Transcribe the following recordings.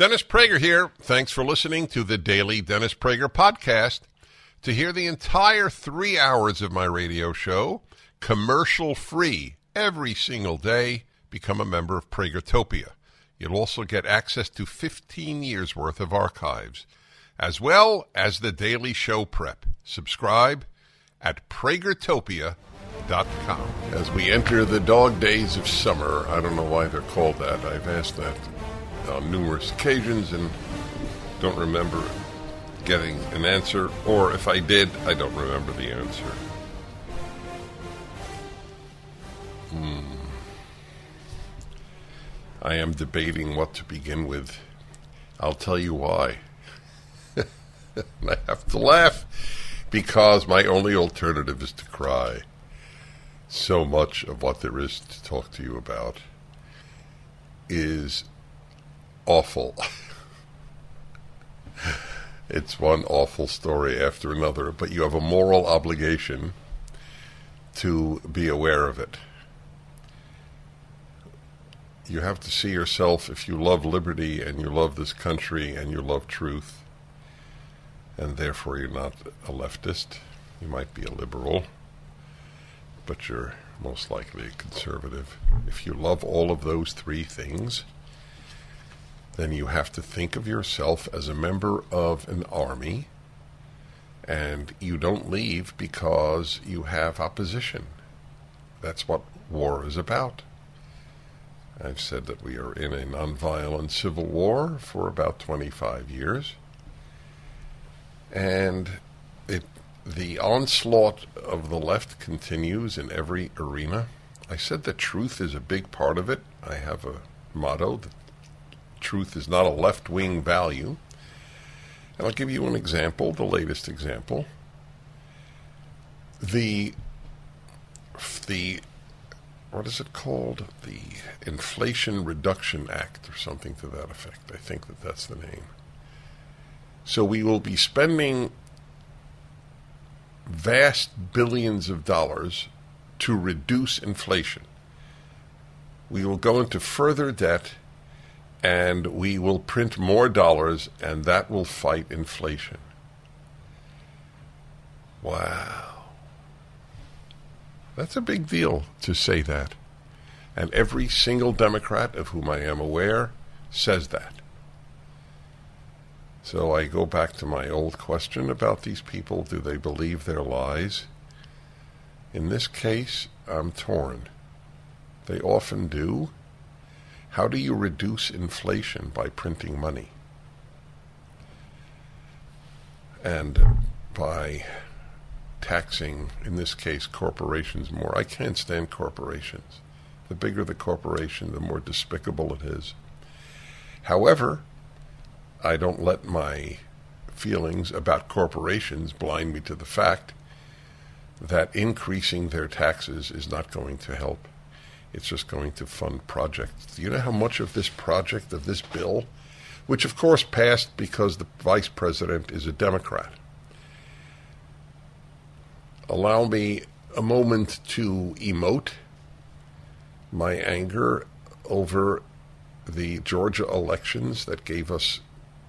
Dennis Prager here. Thanks for listening to the daily Dennis Prager podcast. To hear the entire three hours of my radio show, commercial free, every single day, become a member of Pragertopia. You'll also get access to 15 years worth of archives, as well as the daily show prep. Subscribe at pragertopia.com. As we enter the dog days of summer, I don't know why they're called that. I've asked that on numerous occasions and don't remember getting an answer, or if I did, I don't remember the answer. Hmm. I am debating what to begin with. I'll tell you why. I have to laugh because my only alternative is to cry. So much of what there is to talk to you about is awful. it's one awful story after another, but you have a moral obligation to be aware of it. You have to see yourself if you love liberty and you love this country and you love truth, and therefore you're not a leftist. You might be a liberal, but you're most likely a conservative. If you love all of those three things, then you have to think of yourself as a member of an army, and you don't leave because you have opposition. That's what war is about. I've said that we are in a nonviolent civil war for about 25 years. And it, the onslaught of the left continues in every arena. I said that truth is a big part of it. I have a motto that truth is not a left wing value. And I'll give you an example, the latest example. The the what is it called? The Inflation Reduction Act, or something to that effect. I think that that's the name. So we will be spending vast billions of dollars to reduce inflation. We will go into further debt and we will print more dollars, and that will fight inflation. Wow. That's a big deal to say that. And every single Democrat of whom I am aware says that. So I go back to my old question about these people do they believe their lies? In this case, I'm torn. They often do how do you reduce inflation by printing money? And by taxing, in this case, corporations more. I can't stand corporations. The bigger the corporation, the more despicable it is. However, I don't let my feelings about corporations blind me to the fact that increasing their taxes is not going to help. It's just going to fund projects. Do you know how much of this project, of this bill, which of course passed because the vice president is a Democrat? Allow me a moment to emote my anger over the Georgia elections that gave us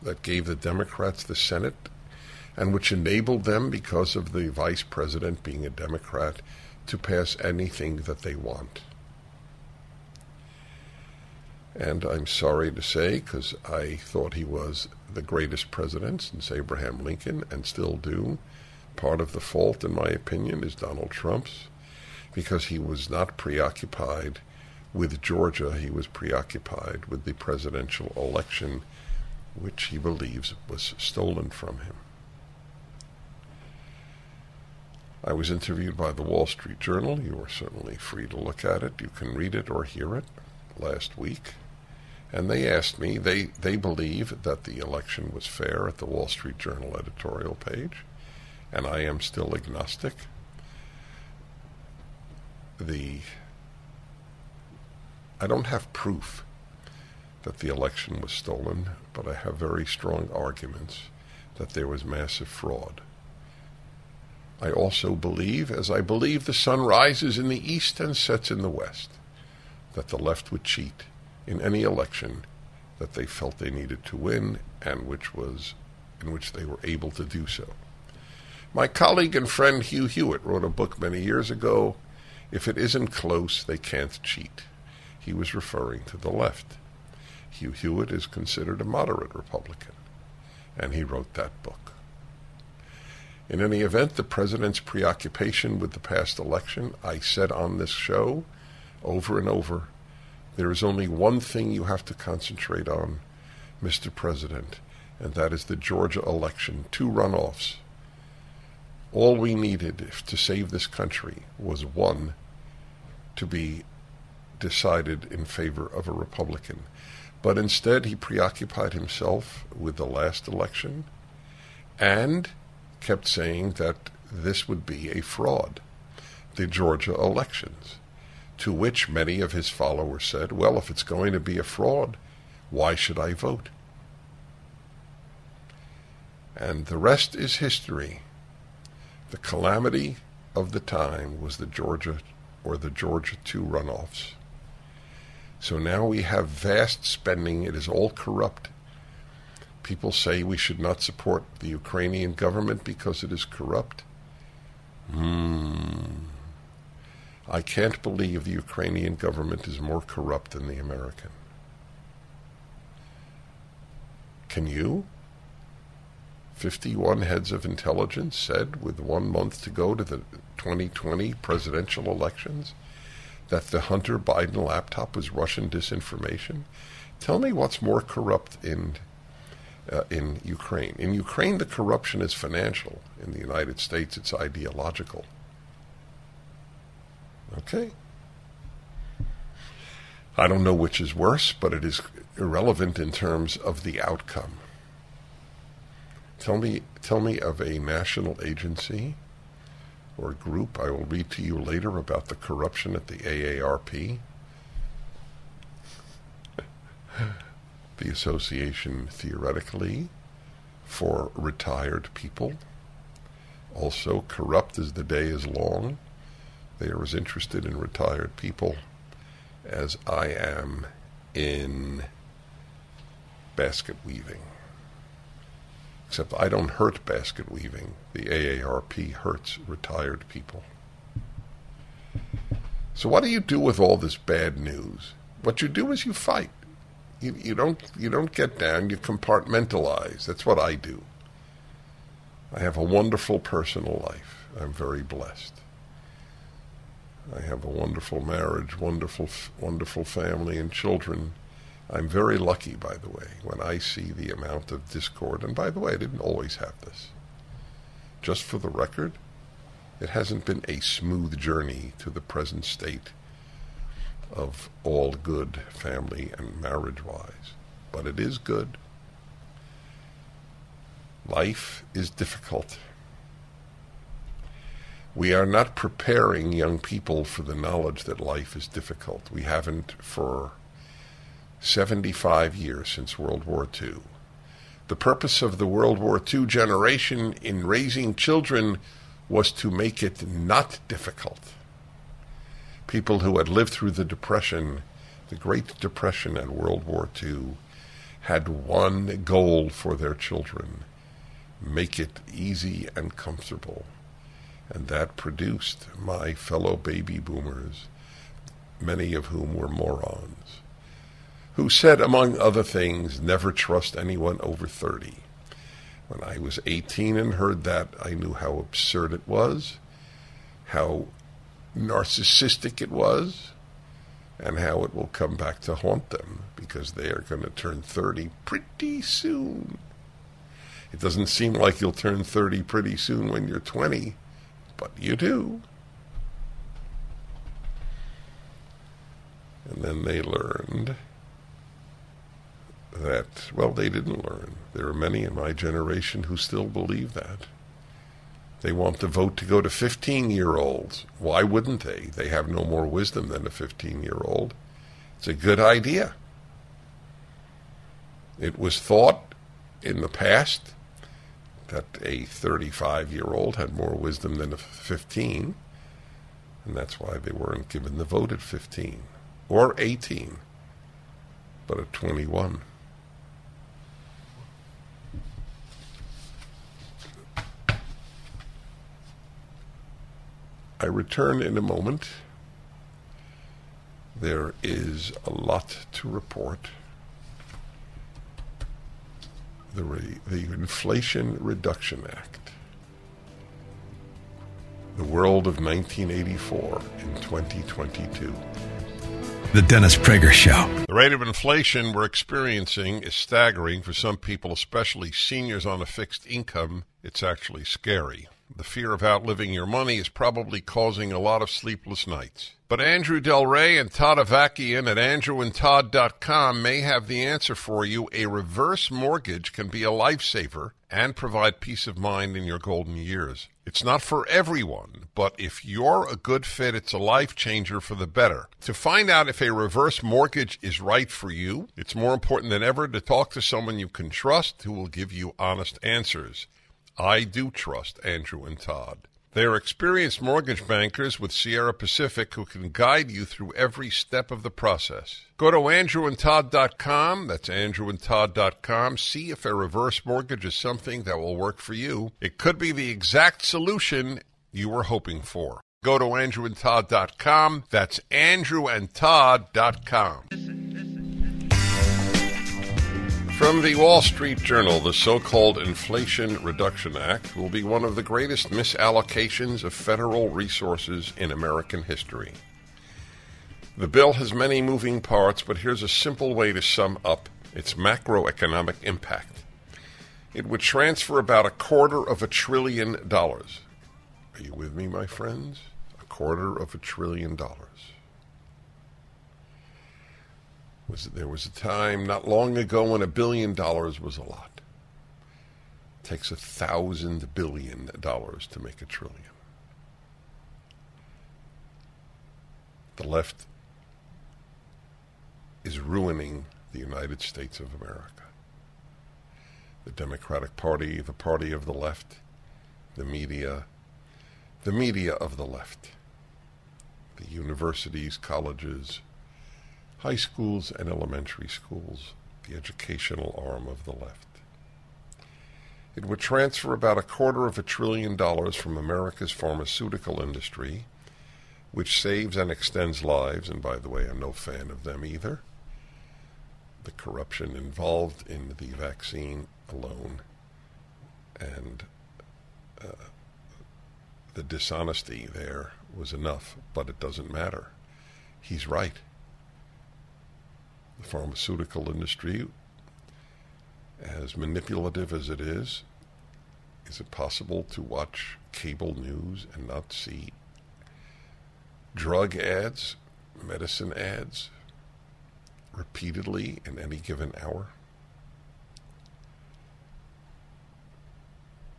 that gave the Democrats the Senate and which enabled them because of the vice president being a Democrat to pass anything that they want. And I'm sorry to say, because I thought he was the greatest president since Abraham Lincoln and still do, part of the fault, in my opinion, is Donald Trump's, because he was not preoccupied with Georgia. He was preoccupied with the presidential election, which he believes was stolen from him. I was interviewed by the Wall Street Journal. You are certainly free to look at it. You can read it or hear it last week. And they asked me, they, they believe that the election was fair at the Wall Street Journal editorial page, and I am still agnostic. The I don't have proof that the election was stolen, but I have very strong arguments that there was massive fraud. I also believe, as I believe the sun rises in the east and sets in the west, that the left would cheat in any election that they felt they needed to win and which was in which they were able to do so. My colleague and friend Hugh Hewitt wrote a book many years ago, If It Isn't Close, They Can't Cheat. He was referring to the left. Hugh Hewitt is considered a moderate Republican, and he wrote that book. In any event, the president's preoccupation with the past election, I said on this show over and over, there is only one thing you have to concentrate on, Mr. President, and that is the Georgia election, two runoffs. All we needed to save this country was one to be decided in favor of a Republican. But instead, he preoccupied himself with the last election and kept saying that this would be a fraud, the Georgia elections. To which many of his followers said, Well, if it's going to be a fraud, why should I vote? And the rest is history. The calamity of the time was the Georgia or the Georgia 2 runoffs. So now we have vast spending. It is all corrupt. People say we should not support the Ukrainian government because it is corrupt. Hmm. I can't believe the Ukrainian government is more corrupt than the American. Can you? 51 heads of intelligence said, with one month to go to the 2020 presidential elections, that the Hunter Biden laptop was Russian disinformation? Tell me what's more corrupt in uh, in Ukraine. In Ukraine, the corruption is financial. In the United States, it's ideological. Okay. I don't know which is worse, but it is irrelevant in terms of the outcome. Tell me, tell me of a national agency or group. I will read to you later about the corruption at the AARP. the association theoretically for retired people. Also, corrupt as the day is long. They are as interested in retired people as I am in basket weaving. Except I don't hurt basket weaving. The AARP hurts retired people. So what do you do with all this bad news? What you do is you fight. You, you don't you don't get down. You compartmentalize. That's what I do. I have a wonderful personal life. I'm very blessed. I have a wonderful marriage, wonderful wonderful family and children I'm very lucky, by the way, when I see the amount of discord. And by the way, I didn't always have this. Just for the record, it hasn't been a smooth journey to the present state of all good family and marriage wise, but it is good. Life is difficult. We are not preparing young people for the knowledge that life is difficult. We haven't for 75 years since World War II. The purpose of the World War II generation in raising children was to make it not difficult. People who had lived through the Depression, the Great Depression and World War II, had one goal for their children make it easy and comfortable. And that produced my fellow baby boomers, many of whom were morons who said, among other things, never trust anyone over 30. When I was 18 and heard that, I knew how absurd it was, how narcissistic it was, and how it will come back to haunt them because they are going to turn 30 pretty soon. It doesn't seem like you'll turn 30 pretty soon when you're 20, but you do. And then they learned that, well, they didn't learn. There are many in my generation who still believe that. They want the vote to go to 15 year olds. Why wouldn't they? They have no more wisdom than a 15 year old. It's a good idea. It was thought in the past that a 35 year old had more wisdom than a 15, and that's why they weren't given the vote at 15 or 18, but at 21. I return in a moment. There is a lot to report. The, re- the Inflation Reduction Act. The world of 1984 in 2022. The Dennis Prager Show. The rate of inflation we're experiencing is staggering for some people, especially seniors on a fixed income. It's actually scary. The fear of outliving your money is probably causing a lot of sleepless nights. But Andrew Del Rey and Todd Avakian at andrewandtodd.com may have the answer for you. A reverse mortgage can be a lifesaver and provide peace of mind in your golden years. It's not for everyone, but if you're a good fit, it's a life changer for the better. To find out if a reverse mortgage is right for you, it's more important than ever to talk to someone you can trust who will give you honest answers. I do trust Andrew and Todd. They are experienced mortgage bankers with Sierra Pacific who can guide you through every step of the process. Go to andrewandtodd.com. That's andrewandtodd.com. See if a reverse mortgage is something that will work for you. It could be the exact solution you were hoping for. Go to andrewandtodd.com. That's andrewandtodd.com. From the Wall Street Journal, the so called Inflation Reduction Act will be one of the greatest misallocations of federal resources in American history. The bill has many moving parts, but here's a simple way to sum up its macroeconomic impact. It would transfer about a quarter of a trillion dollars. Are you with me, my friends? A quarter of a trillion dollars. Was there was a time not long ago when a billion dollars was a lot. It takes a thousand billion dollars to make a trillion. The left is ruining the United States of America. The Democratic Party, the party of the left, the media, the media of the left, the universities, colleges, high schools and elementary schools, the educational arm of the left. It would transfer about a quarter of a trillion dollars from America's pharmaceutical industry, which saves and extends lives, and by the way, I'm no fan of them either. The corruption involved in the vaccine alone and uh, the dishonesty there was enough, but it doesn't matter. He's right the pharmaceutical industry, as manipulative as it is, is it possible to watch cable news and not see drug ads, medicine ads, repeatedly in any given hour?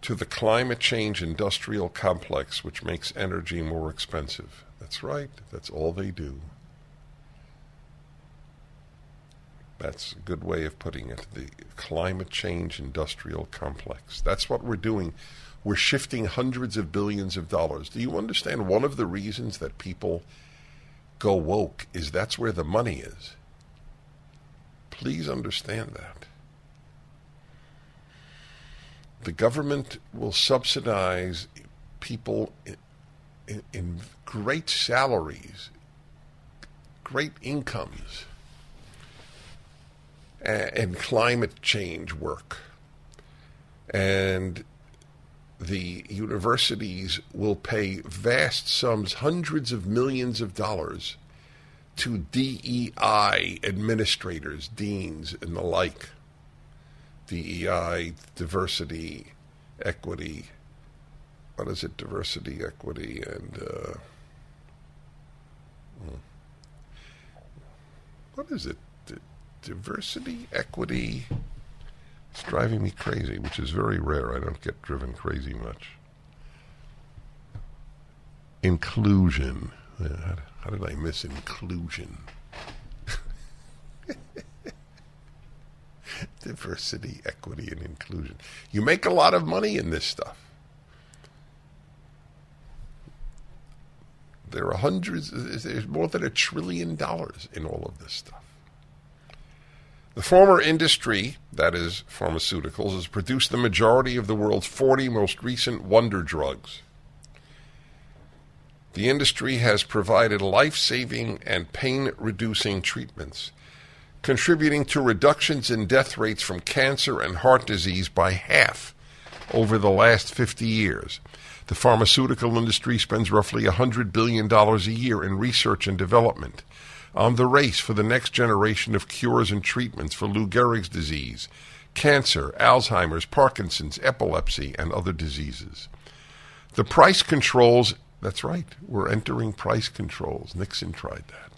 To the climate change industrial complex, which makes energy more expensive. That's right, that's all they do. That's a good way of putting it. The climate change industrial complex. That's what we're doing. We're shifting hundreds of billions of dollars. Do you understand one of the reasons that people go woke is that's where the money is? Please understand that. The government will subsidize people in, in, in great salaries, great incomes and climate change work. And the universities will pay vast sums, hundreds of millions of dollars, to DEI administrators, deans, and the like. DEI, diversity, equity. What is it? Diversity, equity, and. Uh, hmm. what is it? Diversity, equity. It's driving me crazy, which is very rare. I don't get driven crazy much. Inclusion. How did I miss inclusion? Diversity, equity, and inclusion. You make a lot of money in this stuff. There are hundreds, there's more than a trillion dollars in all of this stuff. The pharma industry, that is, pharmaceuticals, has produced the majority of the world's 40 most recent wonder drugs. The industry has provided life saving and pain reducing treatments, contributing to reductions in death rates from cancer and heart disease by half over the last 50 years. The pharmaceutical industry spends roughly $100 billion a year in research and development on the race for the next generation of cures and treatments for Lou Gehrig's disease, cancer, Alzheimer's, Parkinson's, epilepsy, and other diseases. The price controls, that's right, we're entering price controls. Nixon tried that.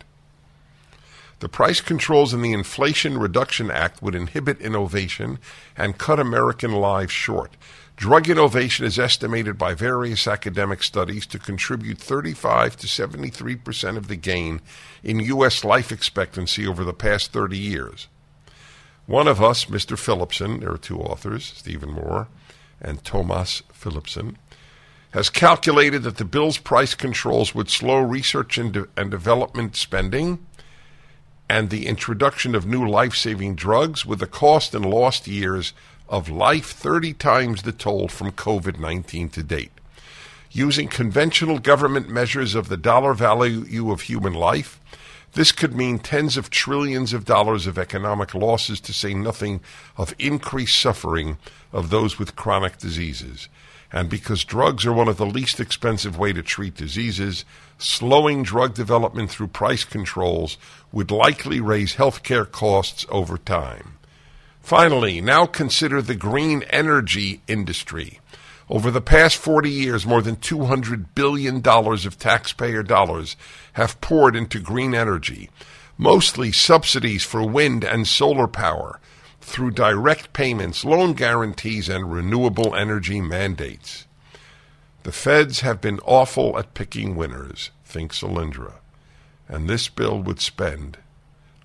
The price controls in the Inflation Reduction Act would inhibit innovation and cut American lives short. Drug innovation is estimated by various academic studies to contribute 35 to 73 percent of the gain in U.S. life expectancy over the past 30 years. One of us, Mr. Philipson, there are two authors, Stephen Moore and Thomas Philipson, has calculated that the bill's price controls would slow research and, de- and development spending and the introduction of new life saving drugs with the cost and lost years of life 30 times the toll from COVID 19 to date. Using conventional government measures of the dollar value of human life, this could mean tens of trillions of dollars of economic losses, to say nothing of increased suffering of those with chronic diseases. And because drugs are one of the least expensive way to treat diseases, slowing drug development through price controls would likely raise healthcare costs over time. Finally, now consider the green energy industry. Over the past 40 years, more than $200 billion of taxpayer dollars have poured into green energy, mostly subsidies for wind and solar power through direct payments, loan guarantees, and renewable energy mandates. The feds have been awful at picking winners, thinks Solyndra, and this bill would spend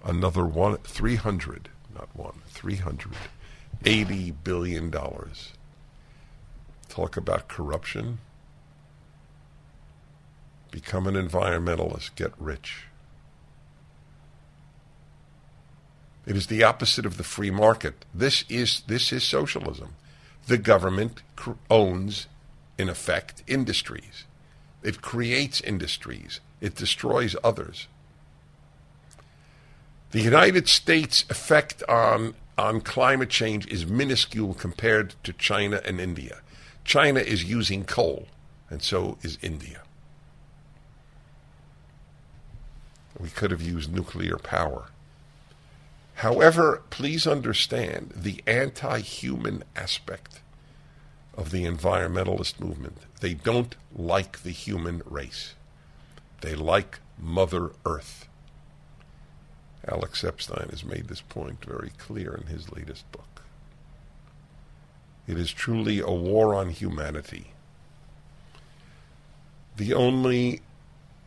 another one, 300, not one, 380 billion dollars. Talk about corruption. Become an environmentalist, get rich. It is the opposite of the free market. This is this is socialism. The government cr- owns in effect industries. It creates industries. It destroys others. The United States' effect on on climate change is minuscule compared to China and India. China is using coal, and so is India. We could have used nuclear power. However, please understand the anti human aspect of the environmentalist movement. They don't like the human race, they like Mother Earth. Alex Epstein has made this point very clear in his latest book. It is truly a war on humanity. The only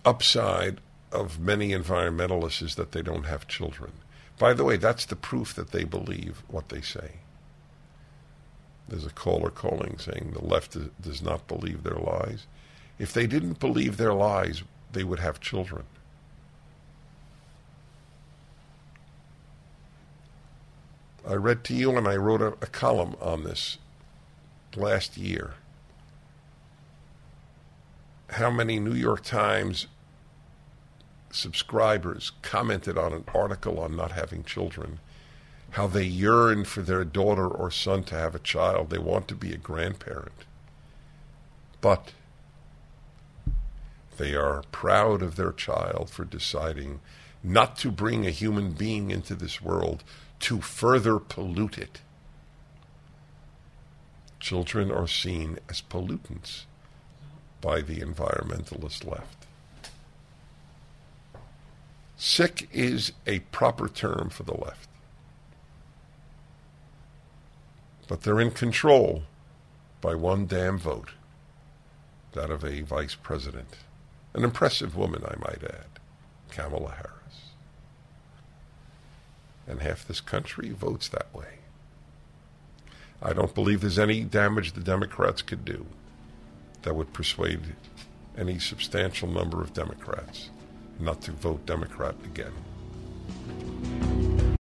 upside of many environmentalists is that they don't have children. By the way, that's the proof that they believe what they say. There's a caller calling saying the left does not believe their lies. If they didn't believe their lies, they would have children. I read to you and I wrote a, a column on this last year. How many New York Times subscribers commented on an article on not having children, how they yearn for their daughter or son to have a child. They want to be a grandparent. But they are proud of their child for deciding not to bring a human being into this world to further pollute it. Children are seen as pollutants by the environmentalist left. Sick is a proper term for the left. But they're in control by one damn vote, that of a vice president, an impressive woman, I might add, Kamala Harris. And half this country votes that way. I don't believe there's any damage the Democrats could do that would persuade any substantial number of Democrats not to vote Democrat again.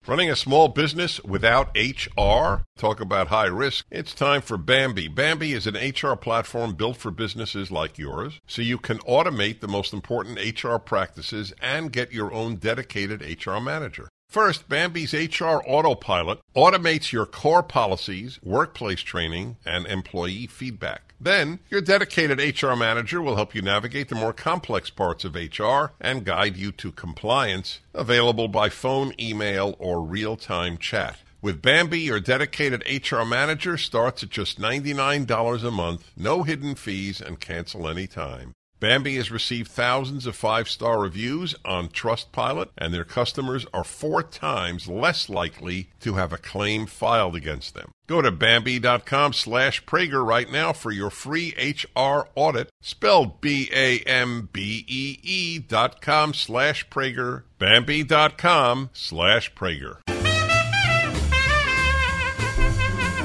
Running a small business without HR? Talk about high risk. It's time for Bambee. Bambee is an HR platform built for businesses like yours so you can automate the most important HR practices and get your own dedicated HR manager. First, Bambee's HR Autopilot automates your core policies, workplace training, and employee feedback. Then, your dedicated HR manager will help you navigate the more complex parts of HR and guide you to compliance, available by phone, email, or real time chat. With Bambee, your dedicated HR manager starts at just $99 a month, no hidden fees, and cancel anytime. Bambee has received thousands of five star reviews on Trustpilot, and their customers are four times less likely to have a claim filed against them. Go to Bambee.com slash Prager right now for your free HR audit, spelled B A M B E E dot com slash Prager. Bambee.com slash Prager.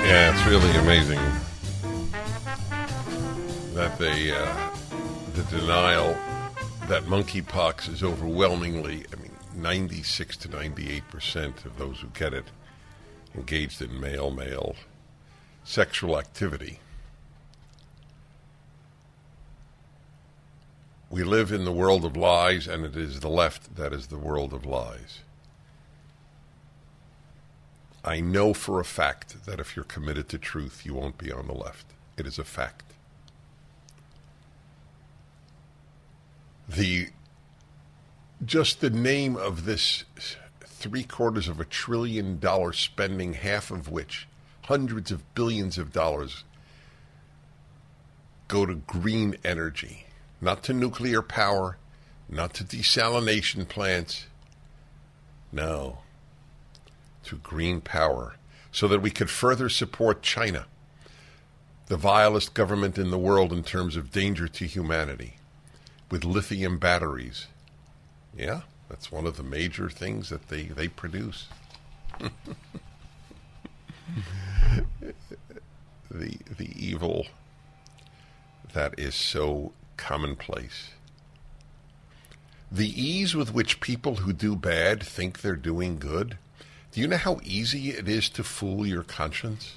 Yeah, it's really amazing that they. Uh, the denial that monkeypox is overwhelmingly, I mean, 96 to 98 percent of those who get it engaged in male male sexual activity. We live in the world of lies, and it is the left that is the world of lies. I know for a fact that if you're committed to truth, you won't be on the left. It is a fact. The just the name of this three quarters of a trillion dollar spending, half of which hundreds of billions of dollars go to green energy, not to nuclear power, not to desalination plants. No, to green power, so that we could further support China, the vilest government in the world in terms of danger to humanity with lithium batteries. Yeah, that's one of the major things that they, they produce. the the evil that is so commonplace. The ease with which people who do bad think they're doing good. Do you know how easy it is to fool your conscience?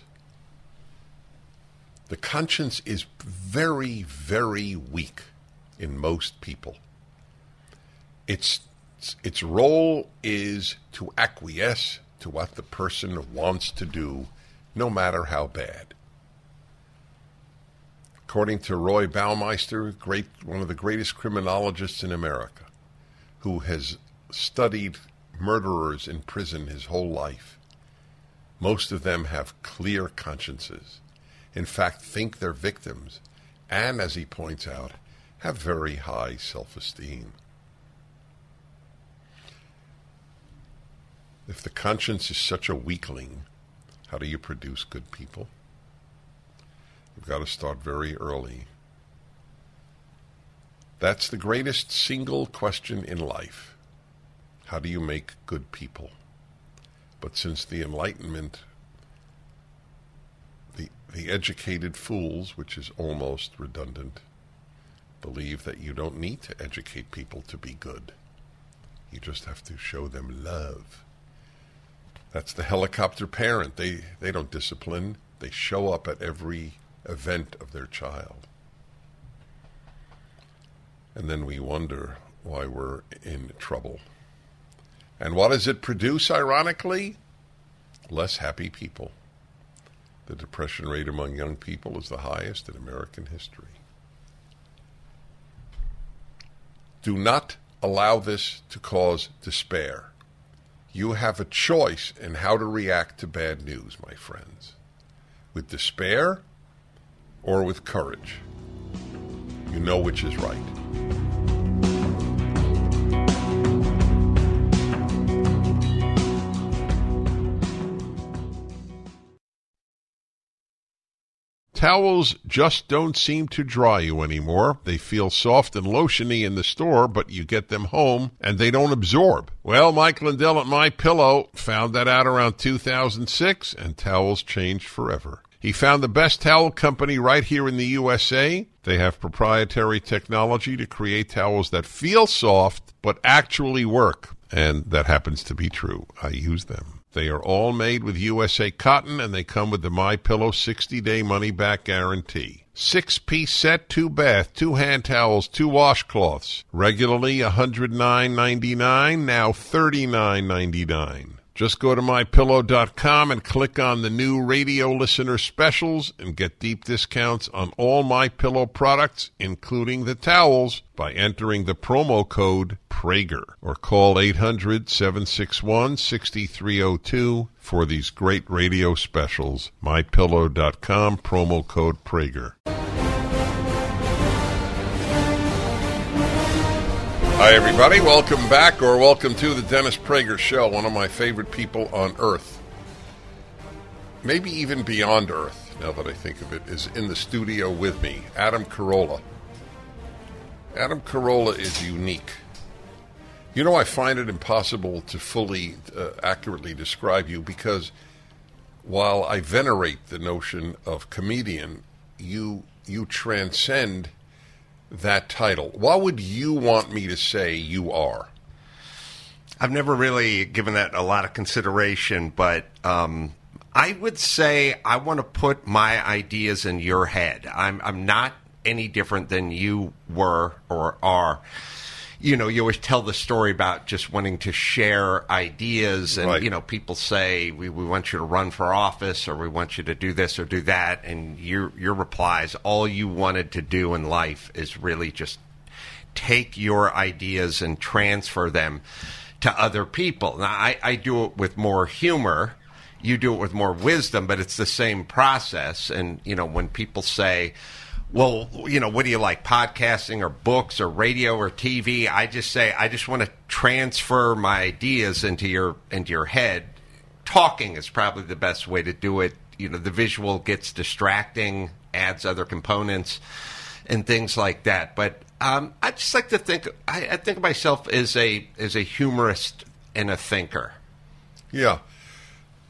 The conscience is very, very weak in most people. Its its role is to acquiesce to what the person wants to do, no matter how bad. According to Roy Baumeister, great, one of the greatest criminologists in America, who has studied murderers in prison his whole life, most of them have clear consciences. In fact, think they're victims, and as he points out, have very high self esteem. If the conscience is such a weakling, how do you produce good people? You've got to start very early. That's the greatest single question in life. How do you make good people? But since the Enlightenment, the, the educated fools, which is almost redundant, believe that you don't need to educate people to be good. You just have to show them love. That's the helicopter parent. They, they don't discipline, they show up at every event of their child. And then we wonder why we're in trouble. And what does it produce, ironically? Less happy people. The depression rate among young people is the highest in American history. Do not allow this to cause despair. You have a choice in how to react to bad news, my friends. With despair or with courage. You know which is right. Towels just don't seem to dry you anymore. They feel soft and lotiony in the store, but you get them home and they don't absorb. Well, Mike Lindell at My Pillow found that out around 2006 and towels changed forever. He found the best towel company right here in the USA. They have proprietary technology to create towels that feel soft but actually work. And that happens to be true. I use them. They are all made with USA cotton and they come with the My Pillow 60-day money back guarantee. Six-piece set, two bath, two hand towels, two washcloths. Regularly $109.99, now $39.99. Just go to mypillow.com and click on the new radio listener specials and get deep discounts on all my pillow products including the towels by entering the promo code Prager or call 800-761-6302 for these great radio specials. mypillow.com promo code Prager. Hi, everybody. Welcome back, or welcome to the Dennis Prager Show, one of my favorite people on earth. Maybe even beyond earth, now that I think of it, is in the studio with me, Adam Carolla. Adam Carolla is unique. You know, I find it impossible to fully, uh, accurately describe you because while I venerate the notion of comedian, you you transcend that title. What would you want me to say you are? I've never really given that a lot of consideration, but um, I would say I want to put my ideas in your head. I'm, I'm not any different than you were or are you know, you always tell the story about just wanting to share ideas, and Right. you know, people say we, we want you to run for office, or we want you to do this or do that, and your your replies, all you wanted to do in life is really just take your ideas and transfer them to other people. Now, I, I do it with more humor. You do it with more wisdom, but it's the same process. And, you know, when people say, well, you know, what do you like, podcasting or books or radio or TV? I just say, I just want to transfer my ideas into your into your head. Talking is probably the best way to do it. You know, the visual gets distracting, adds other components and things like that. But um, I just like to think. I, I think of myself as a as a humorist and a thinker. Yeah.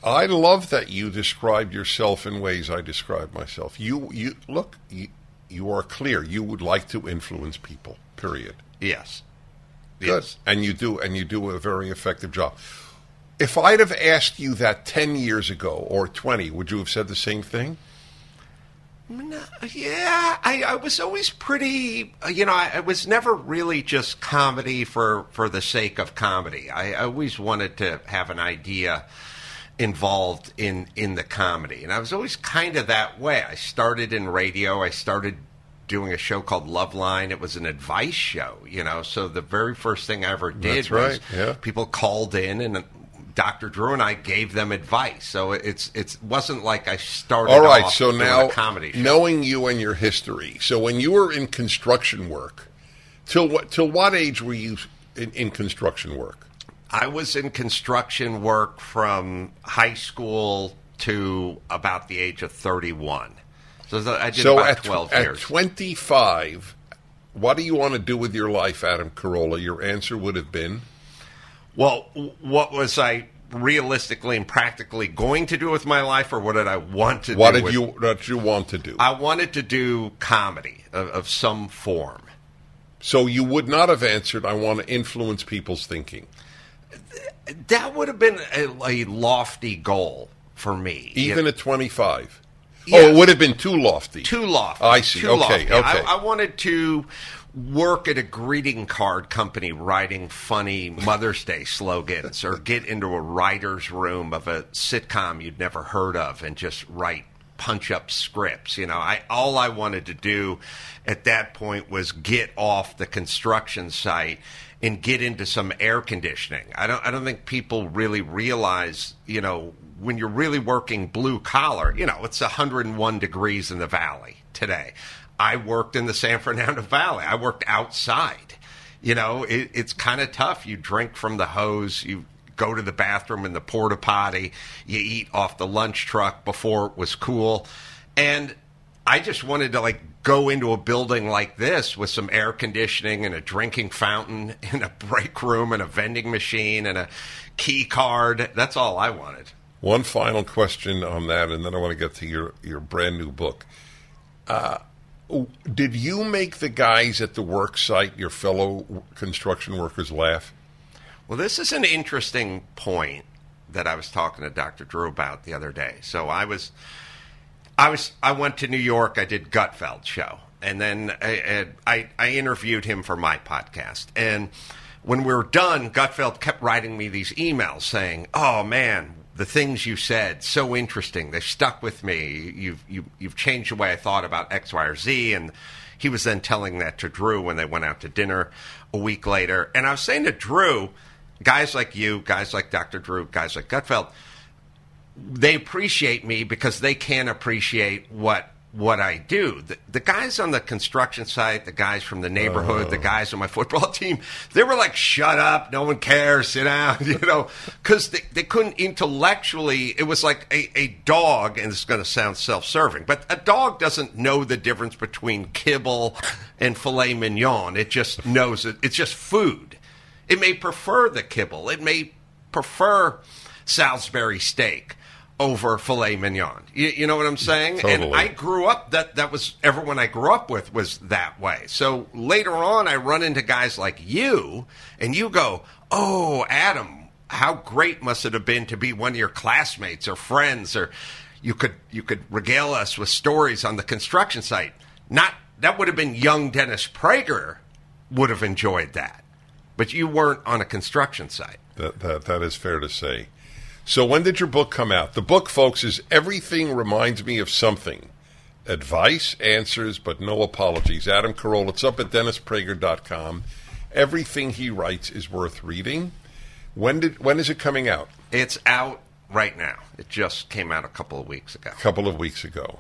I love that you described yourself in ways I describe myself. You, you look, you, you are clear. You would like to influence people. Period. Yes. Good. Yes. And you do, and you do a very effective job. If I'd have asked you that ten years ago or twenty, would you have said the same thing? No, yeah, I, I was always pretty. You know, I, I was never really just comedy for for the sake of comedy. I, I always wanted to have an idea involved in in the comedy, and I was always kind of that way. I started in radio. I started doing a show called Loveline. It was an advice show, you know. So the very first thing I ever did That's was right, yeah. people called in and. Dr. Drew and I gave them advice, so it's it wasn't like I started. All right. So now, comedy show. knowing you and your history, so when you were in construction work, till what till what age were you in, in construction work? I was in construction work from high school to about the age of 31. So I did so about at, tw- 12 at 25, what do you want to do with your life, Adam Carolla? Your answer would have been well, what was I realistically and practically going to do with my life, or what did I want to what do? did with- you what did you want to do? I wanted to do comedy of, of some form. so you would not have answered, "I want to influence people's thinking," That would have been a, a lofty goal for me. even at 25. Oh, it would have been too lofty. Too lofty. I see. Too Okay, lofty. okay. I, I wanted to work at a greeting card company writing funny Mother's Day slogans or get into a writer's room of a sitcom you'd never heard of and just write punch up scripts. You know, I all I wanted to do at that point was get off the construction site and get into some air conditioning. I don't I don't think people really realize, you know, when you're really working blue collar, you know, it's 101 degrees in the valley today. I worked in the San Fernando Valley. I worked outside. You know, it, it's kind of tough. You drink from the hose. You go to the bathroom in the porta potty. You eat off the lunch truck before it was cool. And I just wanted to like go into a building like this with some air conditioning and a drinking fountain and a break room and a vending machine and a key card. That's all I wanted. One final question on that, and then I want to get to your, your brand new book. Uh, did you make the guys at the work site, your fellow construction workers, laugh? Well, this is an interesting point that I was talking to Dr. Drew about the other day. So I was, I was, I went to New York. I did Gutfeld show, and then I, I, I interviewed him for my podcast. And when we were done, Gutfeld kept writing me these emails saying, "Oh man, the things you said so interesting. They stuck with me. You've you, you've changed the way I thought about X, Y, or Z." And he was then telling that to Drew when they went out to dinner a week later. And I was saying to Drew, guys like you, guys like Dr. Drew, guys like Gutfeld, they appreciate me because they can't appreciate what what I do. The, the, guys on the construction site, the guys from the neighborhood, the oh. guys on my football team, they were like, shut up, no one cares, sit down, you know, because they, they couldn't intellectually, it was like a, a dog, and it's going to sound self serving, but a dog doesn't know the difference between kibble and filet mignon. It just knows it, it's just food. It may prefer the kibble, it may prefer Salisbury steak over filet mignon. You, you, know what I'm saying? Totally. And I grew up that that was everyone I grew up with was that way. So later on, I run into guys like you, and you go, "Oh, Adam, how great must it have been to be one of your classmates or friends, or you could you could regale us with stories on the construction site." Not that would have been young Dennis Prager would have enjoyed that, but you weren't on a construction site. That that that is fair to say. So when did your book come out? The book, folks, is Everything Reminds Me of Something. Advice, answers, but no apologies. Adam Carolla. It's up at DennisPrager.com. Everything he writes is worth reading. When did when is it coming out? It's out right now. It just came out a couple of weeks ago. A couple of weeks ago.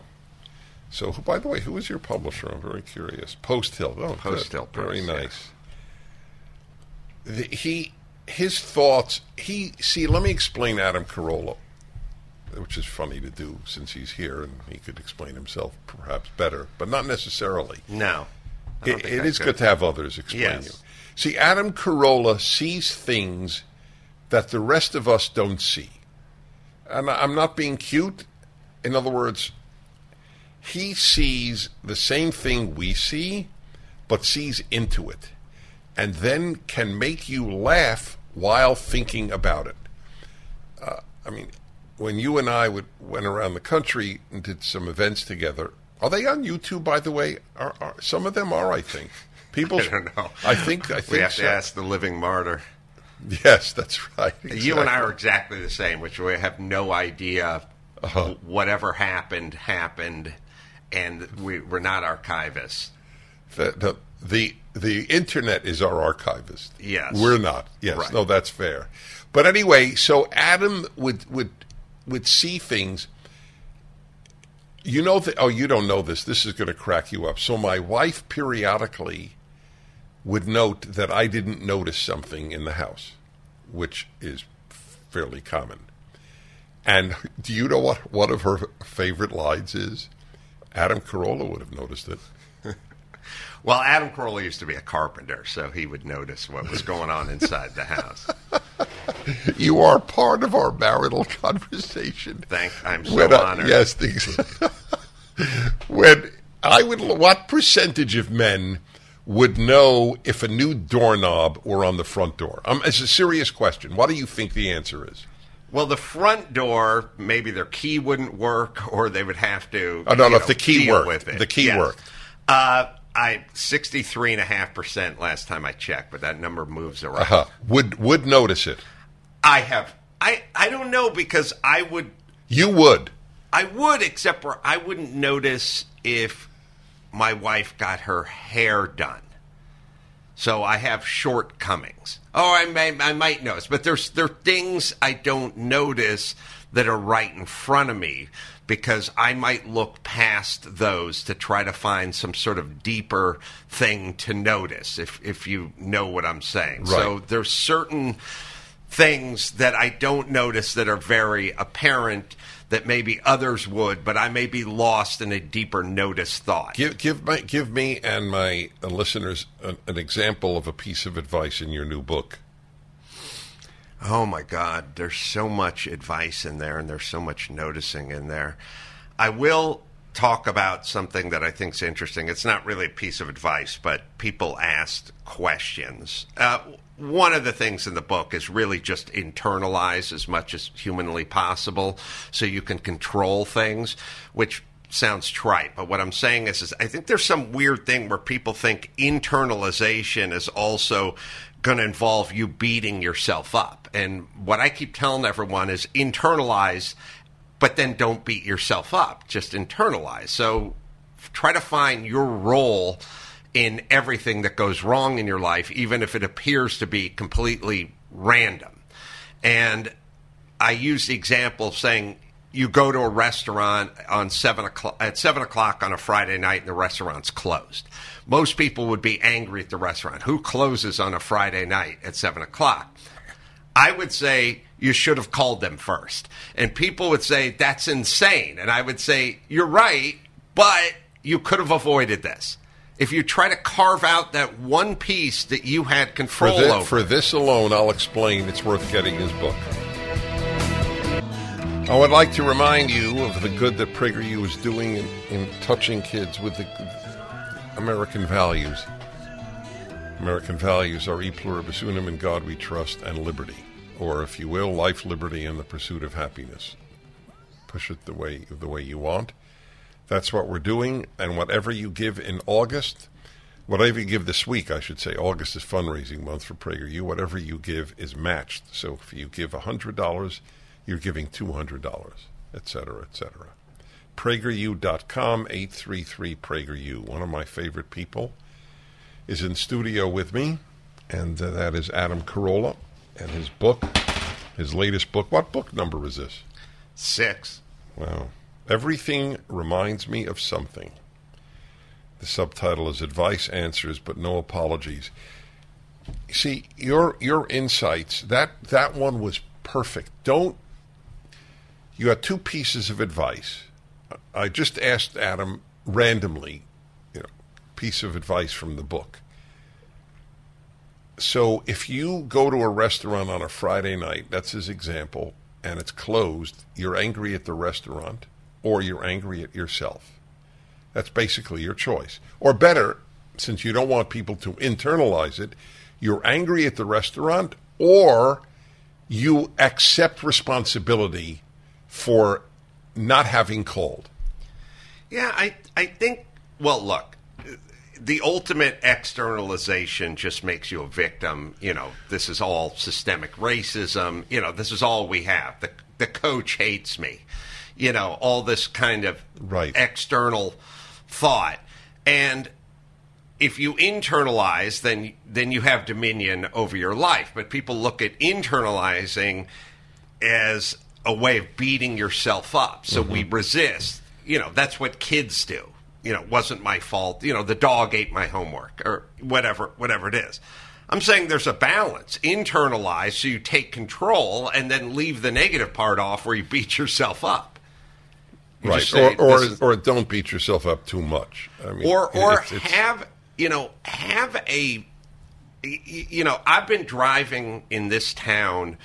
So, by the way, who is your publisher? I'm very curious. Post Hill. Oh, Post Hill. Very nice. The, he his thoughts. He see. Let me explain Adam Carolla, which is funny to do since he's here and he could explain himself perhaps better, but not necessarily. No, It, it could. good to have others explain Yes. you. See, Adam Carolla sees things that the rest of us don't see, and I'm not being cute. In other words, he sees the same thing we see, but sees into it, and then can make you laugh while thinking about it. Uh, I mean, when you and I would, went around the country and did some events together, are they on YouTube? By the way, are, are some of them are? I think people. I don't know. I think. I think we have so. to ask the living martyr. Yes, that's right. You and I are exactly the same, which we have no idea. Uh-huh. Whatever happened happened, and we, we're not archivists. The, the the the internet is our archivist. Yes. we're not. Yes, Right. no, that's fair. But anyway, so Adam would would would see things. You know that? Oh, you don't know this. This is going to crack you up. So my wife periodically would note that I didn't notice something in the house, which is fairly common. And do you know what one of her favorite lines is? Adam Carolla would have noticed it. Well, Adam Carolla used to be a carpenter, so he would notice what was going on inside the house. You are part of our marital conversation. Thank, I'm so When I- honored. yes, things. when I would, what percentage of men would know if a new doorknob were on the front door? Um, it's a serious question. What do you think the answer is? Well, the front door, maybe their key wouldn't work, or they would have to. Oh, no, no, know, if the key worked. with it. The key Yes. worked. Uh, I sixty three and a half percent last time I checked, but that number moves around. Uh, would would notice it? I have. I I don't know because I would You would. I would, except for I wouldn't notice if my wife got her hair done. So I have shortcomings. Oh, I may I might notice, but there's there are things I don't notice that are right in front of me because I might look past those to try to find some sort of deeper thing to notice if if you know what I'm saying. So there's certain things that I don't notice that are very apparent that maybe others would, but I may be lost in a deeper notice thought. Give give my give me and my listeners an, an example of a piece of advice in your new book. Oh my God, there's so much advice in there, and there's so much noticing in there. I will talk about something that I think is interesting. It's not really a piece of advice, but people asked questions. Uh, one of the things in the book is really just internalize as much as humanly possible so you can control things, which sounds trite, but what I'm saying is, is I think there's some weird thing where people think internalization is also going to involve you beating yourself up. And what I keep telling everyone is internalize, but then don't beat yourself up. Just internalize. So try to find your role in everything that goes wrong in your life, even if it appears to be completely random. And I use the example of saying you go to a restaurant on seven o'clock at seven o'clock on a Friday night and the restaurant's closed. Most people would be angry at the restaurant. Who closes on a Friday night at seven o'clock? I would say you should have called them first. And people would say that's insane. And I would say you're right, but you could have avoided this. If you try to carve out that one piece that you had control for, thi- over. for this alone, I'll explain it's worth getting his book. I would like to remind you of the good that PragerU is doing in, in touching kids with the American values. American values are e pluribus unum, in God we trust, and liberty, or if you will, life, liberty, and the pursuit of happiness. Push it the way the way you want. That's what we're doing, and whatever you give in August, whatever you give this week, I should say, August is fundraising month for PragerU. Whatever you give is matched. So if you give hundred dollars, you're giving two hundred dollars, etc., etc. PragerU.com, 833 PragerU. One of my favorite people is in studio with me, and uh, that is Adam Carolla and his book, his latest book. What book number is this? Six. Wow. Everything reminds me of something. The subtitle is Advice, Answers, but No Apologies. See, your your insights, that that one was perfect. Don't you had two pieces of advice. I just asked Adam randomly, piece of advice from the book. So if you go to a restaurant on a Friday night, that's his example, and it's closed, you're angry at the restaurant or you're angry at yourself. That's basically your choice. Or better, since you don't want people to internalize it, you're angry at the restaurant or you accept responsibility for not having called. Yeah, I I think. Well, look, the ultimate externalization just makes you a victim. You know, this is all systemic racism. You know, this is all we have. The the coach hates me. You know, all this kind of Right. external thought, and if you internalize, then then you have dominion over your life. But people look at internalizing as a way of beating yourself up. So we mm-hmm. resist. You know, that's what kids do. You know, it wasn't my fault. You know, the dog ate my homework or whatever, whatever it is. I'm saying there's a balance. Internalize so you take control and then leave the negative part off where you beat yourself up. You right. say, Or or, is- or don't beat yourself up too much. I mean, or or it's- it's- have you know have a you know I've been driving in this town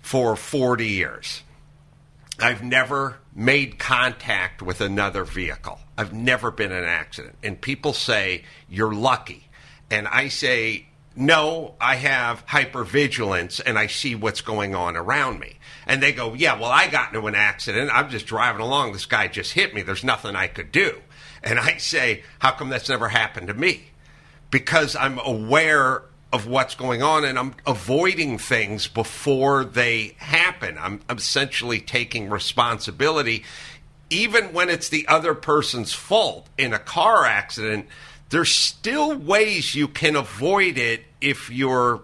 for 40 years. I've never made contact with another vehicle. I've never been in an accident. And people say, you're lucky. And I say, no, I have hypervigilance and I see what's going on around me. And they go, yeah, well, I got into an accident. I'm just driving along. This guy just hit me. There's nothing I could do. And I say, how come that's never happened to me? because I'm aware of what's going on and I'm avoiding things before they happen. I'm, essentially taking responsibility, even when it's the other person's fault. In a car accident, there's still ways you can avoid it if you're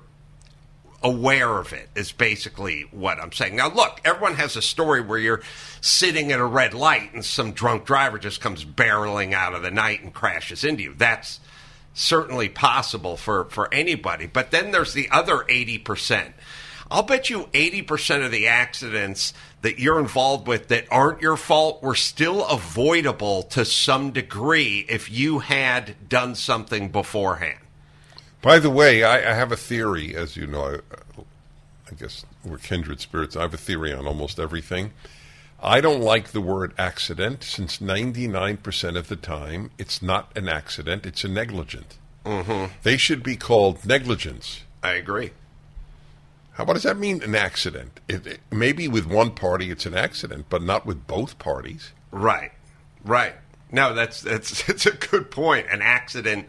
aware of it is basically what I'm saying. Now, look, everyone has a story where you're sitting at a red light and some drunk driver just comes barreling out of the night and crashes into you. That's certainly possible for, for anybody. But then there's the other 80%. I'll bet you 80% of the accidents that you're involved with that aren't your fault were still avoidable to some degree if you had done something beforehand. By the way, I, I have a theory, as you know. I, I guess we're kindred spirits. I have a theory on almost everything. I don't like the word accident since 99% of the time it's not an accident, it's a negligent. Mm-hmm. They should be called negligence. I agree. How what does that mean? An accident? It, it, maybe with one party it's an accident, but not with both parties. Right, right. No, that's that's that's a good point. An accident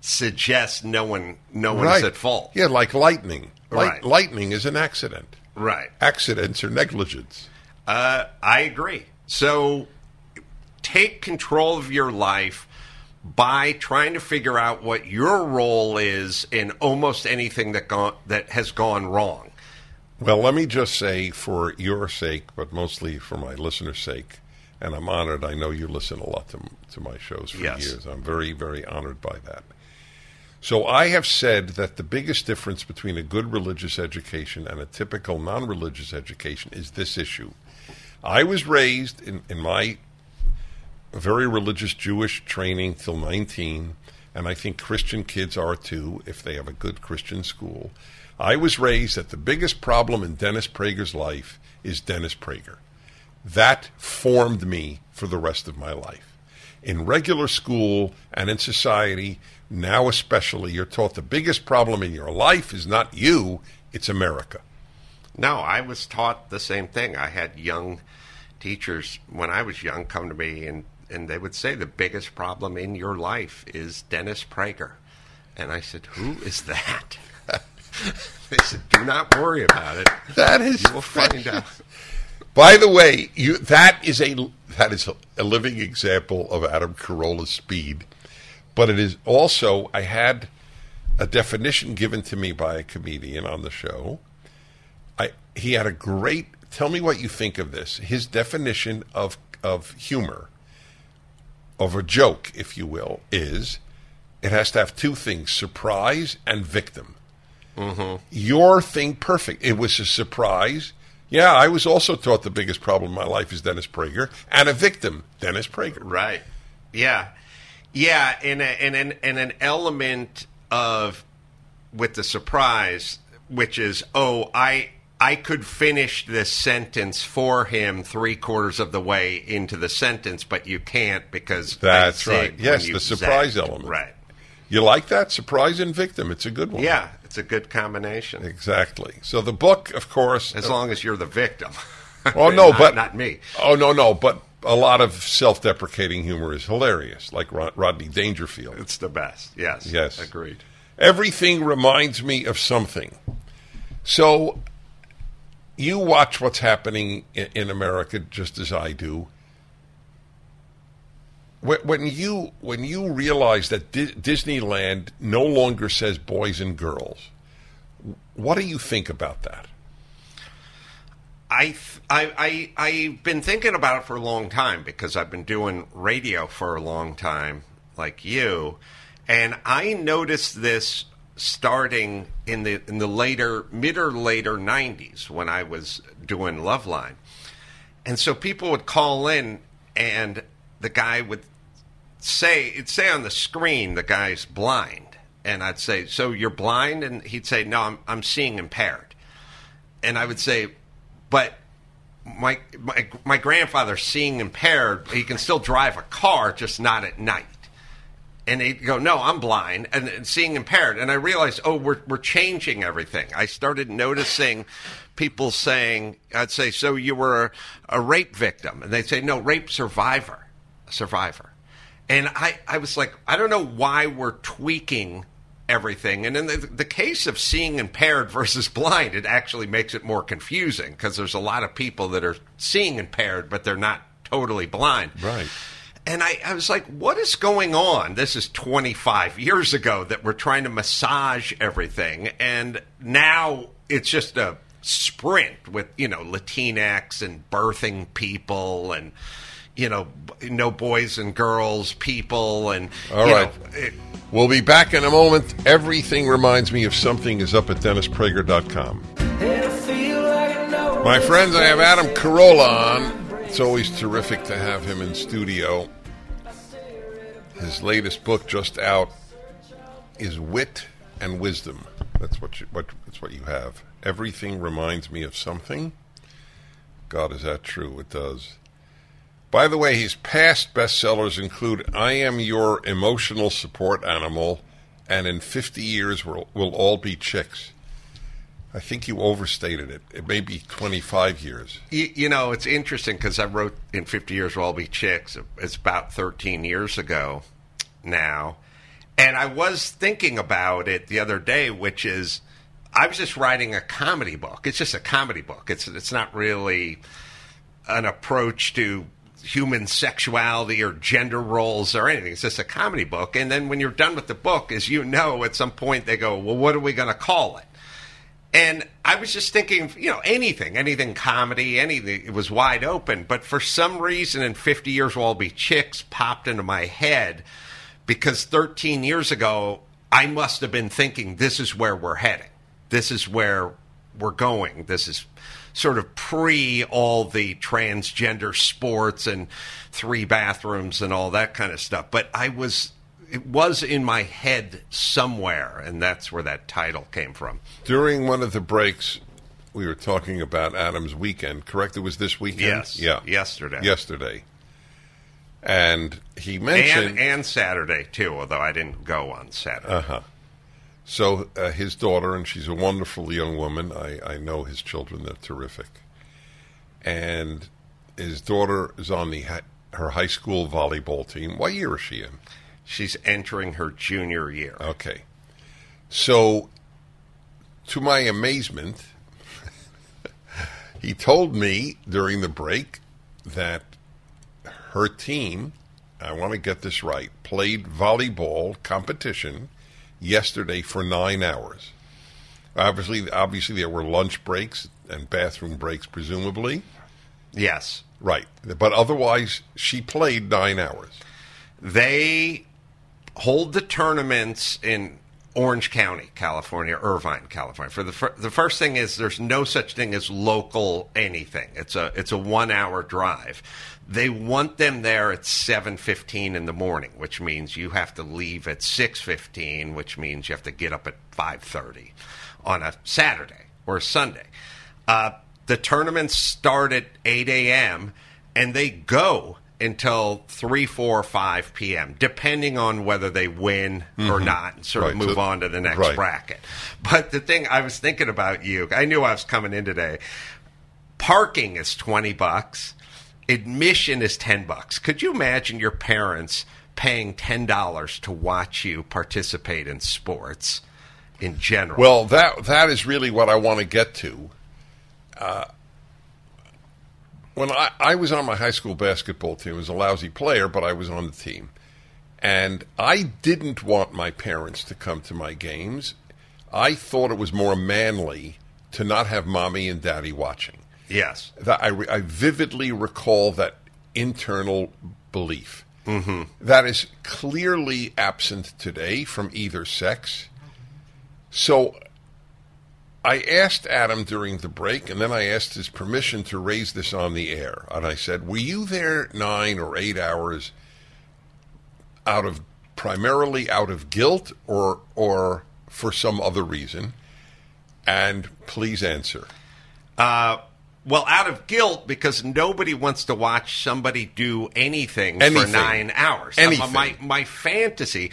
suggests no one no one's right. at fault. Yeah, like lightning. Light, Right. Lightning is an accident. Right. Accidents are negligence. Uh, I agree. So take control of your life by trying to figure out what your role is in almost anything that gone, that has gone wrong. Well, let me just say, for your sake, but mostly for my listeners' sake, and I'm honored. I know you listen a lot to, to my shows for Yes. years. I'm very, very honored by that. So I have said that the biggest difference between a good religious education and a typical non religious education is this issue. I was raised in, in my very religious Jewish training till 19, and I think Christian kids are too if they have a good Christian school. I was raised that the biggest problem in Dennis Prager's life is Dennis Prager. That formed me for the rest of my life. In regular school and in society, now especially, you're taught the biggest problem in your life is not you, it's America. No, I was taught the same thing. I had young teachers when I was young come to me and, and they would say the biggest problem in your life is Dennis Prager. And I said, Who is that? they said, Do not worry about it. That is You will find out. By the way, you that is a that is a, a living example of Adam Carolla's speed, but it is also I had a definition given to me by a comedian on the show. I he had a great tell me what you think of this. His definition of of humor of a joke, if you will, is it has to have two things: surprise and victim mm-hmm. your thing perfect. It was a surprise. Yeah, I was also taught the biggest problem in my life is Dennis Prager and a victim, Dennis Prager. Right. Yeah. Yeah, and a, and an and an element of with the surprise, which is, oh, I I could finish this sentence for him three quarters of the way into the sentence, but you can't because That's right. Yes, the surprise zagged. element. Right. You like that? Surprise and victim. It's a good one. Yeah, it's a good combination. Exactly. So the book, of course. As long as you're the victim. Oh, no, Not- but- not me. Oh, no, no. But a lot of self deprecating humor is hilarious, like Rod- Rodney Dangerfield. It's the best. Yes. Yes. Agreed. Everything reminds me of something. So you watch what's happening in, in America just as I do. When, when you when you realize that Di- Disneyland no longer says boys and girls, what do you think about that? I, I, I, I've been thinking about it for a long time because I've been doing radio for a long time, like you, and I noticed this starting in the in the later mid or later '90s when I was doing Loveline, and so people would call in, and the guy would say it'd say on the screen the guy's blind, and I'd say, "So you're blind?" and he'd say, "No, I'm I'm seeing impaired," and I would say, but my my my grandfather's seeing impaired. He can still drive a car, just not at night. And he'd go, "No, I'm blind and, and seeing impaired." And I realized, oh, we're we're changing everything. I started noticing people saying, "I'd say, so you were a, a rape victim," and they'd say, "No, rape survivor, survivor." And I, I was like, I don't know why we're tweaking everything. And in the, the case of seeing impaired versus blind, it actually makes it more confusing because there's a lot of people that are seeing impaired, but they're not totally blind. Right. And I, I was like, what is going on? This is 25 years ago that we're trying to massage everything. And now it's just a sprint with, you know, Latinx and birthing people and, you know, no boys and girls people. And, All you right. know, it- We'll be back in a moment. Everything reminds me of something is up at DennisPrager.com. If My friends, I have Adam Carolla on. It's always terrific to have him in studio. His latest book just out is Wit and Wisdom. That's what you, what that's what you have. Everything reminds me of something. God, is that true? It does. By the way, his past bestsellers include I Am Your Emotional Support Animal and In 50 Years We'll, we'll All Be Chicks. I think you overstated it. It may be 25 years. You, you know, it's interesting because I wrote in 50 Years We'll All Be Chicks. It's about 13 years ago now. And I was thinking about it the other day, which is I was just writing a comedy book. It's just a comedy book. It's it's not really an approach to human sexuality or gender roles or anything. It's just a comedy book. And then when you're done with the book, as you know, at some point they go, "Well, what are we going to call it?" And I was just thinking, you know, anything, anything comedy, anything. It was wide open. But for some reason, in 50 years, will all be chicks popped into my head because 13 years ago, I must have been thinking, this is where we're heading. This is where we're going. This is sort of pre all the transgender sports and three bathrooms and all that kind of stuff. But I was it was in my head somewhere, and that's where that title came from. During one of the breaks, we were talking about Adam's weekend. Correct? It was this weekend. Yes. Yeah. Yesterday. Yesterday. And he mentioned and and Saturday too, although I didn't go on Saturday. Uh huh. So uh, his daughter, and she's a wonderful young woman. I, I know his children; they're terrific. And his daughter is on the her high school volleyball team. What year is she in? She's entering her junior year. Okay. So, to my amazement, he told me during the break that her team, I want to get this right, played volleyball competition yesterday for nine hours. Obviously, obviously there were lunch breaks and bathroom breaks, presumably. Yes. Right, but otherwise, she played nine hours. They hold the tournaments in Orange County, California, Irvine, California. For the fir- the first thing is there's no such thing as local anything. It's a it's a one hour drive. They want them there at seven fifteen in the morning, which means you have to leave at six fifteen, which means you have to get up at five thirty on a Saturday or a Sunday. Uh, the tournaments start at eight a.m. and they go until 3, 4, 5 p.m., depending on whether they win or not, and sort of Mm-hmm. Move so- on to the next right. bracket. But the thing I was thinking about you, I knew I was coming in today. Parking is 20 bucks, admission is 10 bucks. Could you imagine your parents paying $10 to watch you participate in sports in general? Well, that that is really what I want to get to. Uh, when I, I was on my high school basketball team, I was a lousy player, but I was on the team. And I didn't want my parents to come to my games. I thought it was more manly to not have mommy and daddy watching. yes. That I, re- I vividly recall that internal belief. Mm-hmm. That is clearly absent today from either sex. So I asked Adam during the break, and then I asked his permission to raise this on the air. And I said, Were you there nine or eight hours out of primarily out of guilt or or for some other reason? And please answer. Uh, well, out of guilt because nobody wants to watch somebody do anything, for nine hours. Anything. My my fantasy.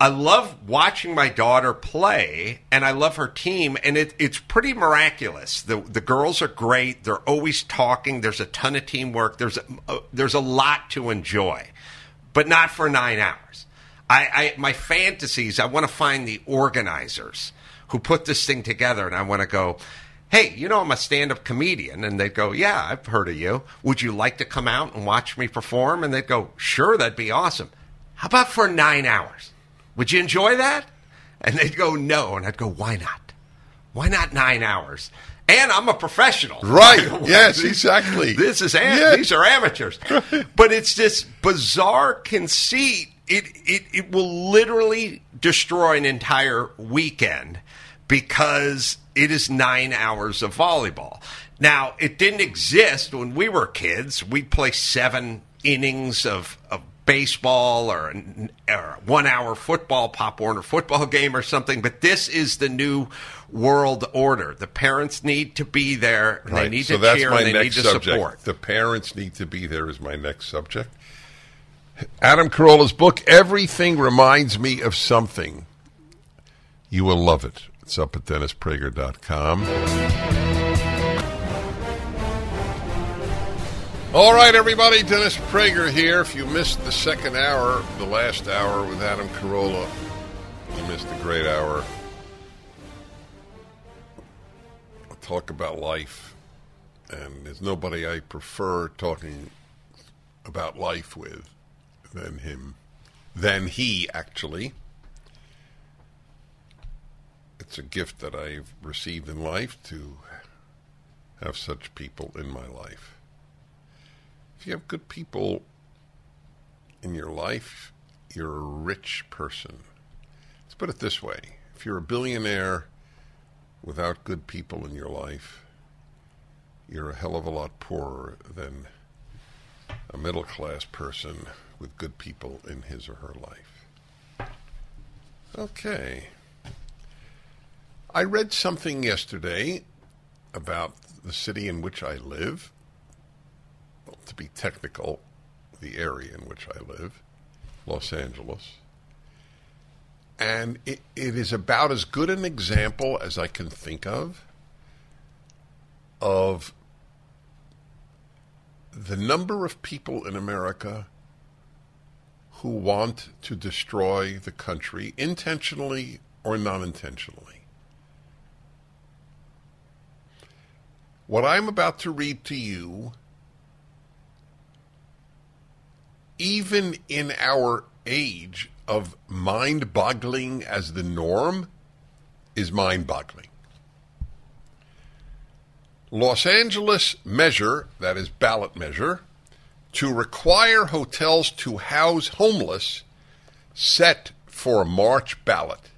I love watching my daughter play, and I love her team, and it, it's pretty miraculous. The the girls are great. They're always talking. There's a ton of teamwork. There's a, uh, there's a lot to enjoy, but not for nine hours. I, I my fantasies. I want to find the organizers who put this thing together, and I want to go. Hey, you know I'm a stand-up comedian, and they'd go, "Yeah, I've heard of you. Would you like to come out and watch me perform?" And they'd go, "Sure, that'd be awesome. How about for nine hours? Would you enjoy that?" And they'd go, "No," and I'd go, "Why not? Why not nine hours?" And I'm a professional, Right. by the way. Yes, exactly. This is am- Yeah. these are amateurs, but it's this bizarre conceit. It, it it will literally destroy an entire weekend because it is nine hours of volleyball. Now, it didn't exist when we were kids. We'd play seven innings of, of baseball or, or one hour football, Pop Warner football game or something, but this is the new world order. The parents need to be there. And Right. They need so to that's cheer my and they next need to subject. support. The parents need to be there is my next subject. Adam Carolla's book, Everything Reminds Me of Something. You will love it. It's up at DennisPrager.com. All right, everybody. Dennis Prager here. If you missed the second hour, the last hour with Adam Carolla, you missed a great hour. I'll talk about life, and there's nobody I prefer talking about life with than him, than he actually. It's a gift that I've received in life to have such people in my life. If you have good people in your life, you're a rich person. Let's put it this way if you're a billionaire without good people in your life, you're a hell of a lot poorer than a middle class person with good people in his or her life. Okay. I read something yesterday about the city in which I live. To be technical, the area in which I live, Los Angeles. And it, it is about as good an example as I can think of of the number of people in America who want to destroy the country intentionally or non intentionally. What I'm about to read to you, even in our age of mind boggling as the norm, is mind boggling. Los Angeles measure, that is ballot measure, to require hotels to house homeless set for March ballot.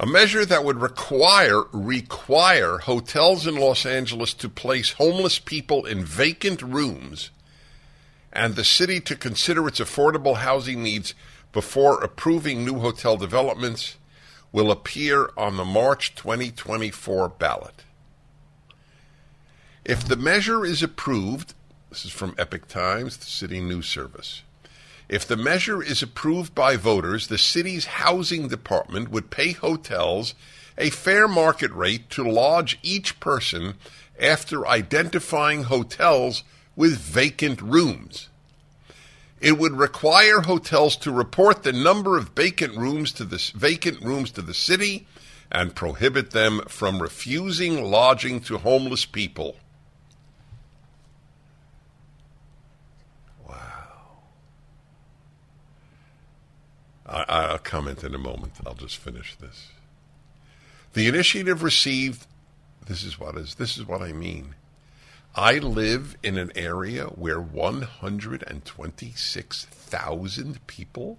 A measure that would require require hotels in Los Angeles to place homeless people in vacant rooms and the city to consider its affordable housing needs before approving new hotel developments will appear on the March 2024 ballot. If the measure is approved, this is from Epoch Times, the city news service. If the measure is approved by voters, the city's housing department would pay hotels a fair market rate to lodge each person after identifying hotels with vacant rooms. It would require hotels to report the number of vacant rooms to the vacant rooms to the city and prohibit them from refusing lodging to homeless people. I, I'll comment in a moment. I'll just finish this. The initiative received. This is what is. This is what I mean. I live in an area where 126,000 people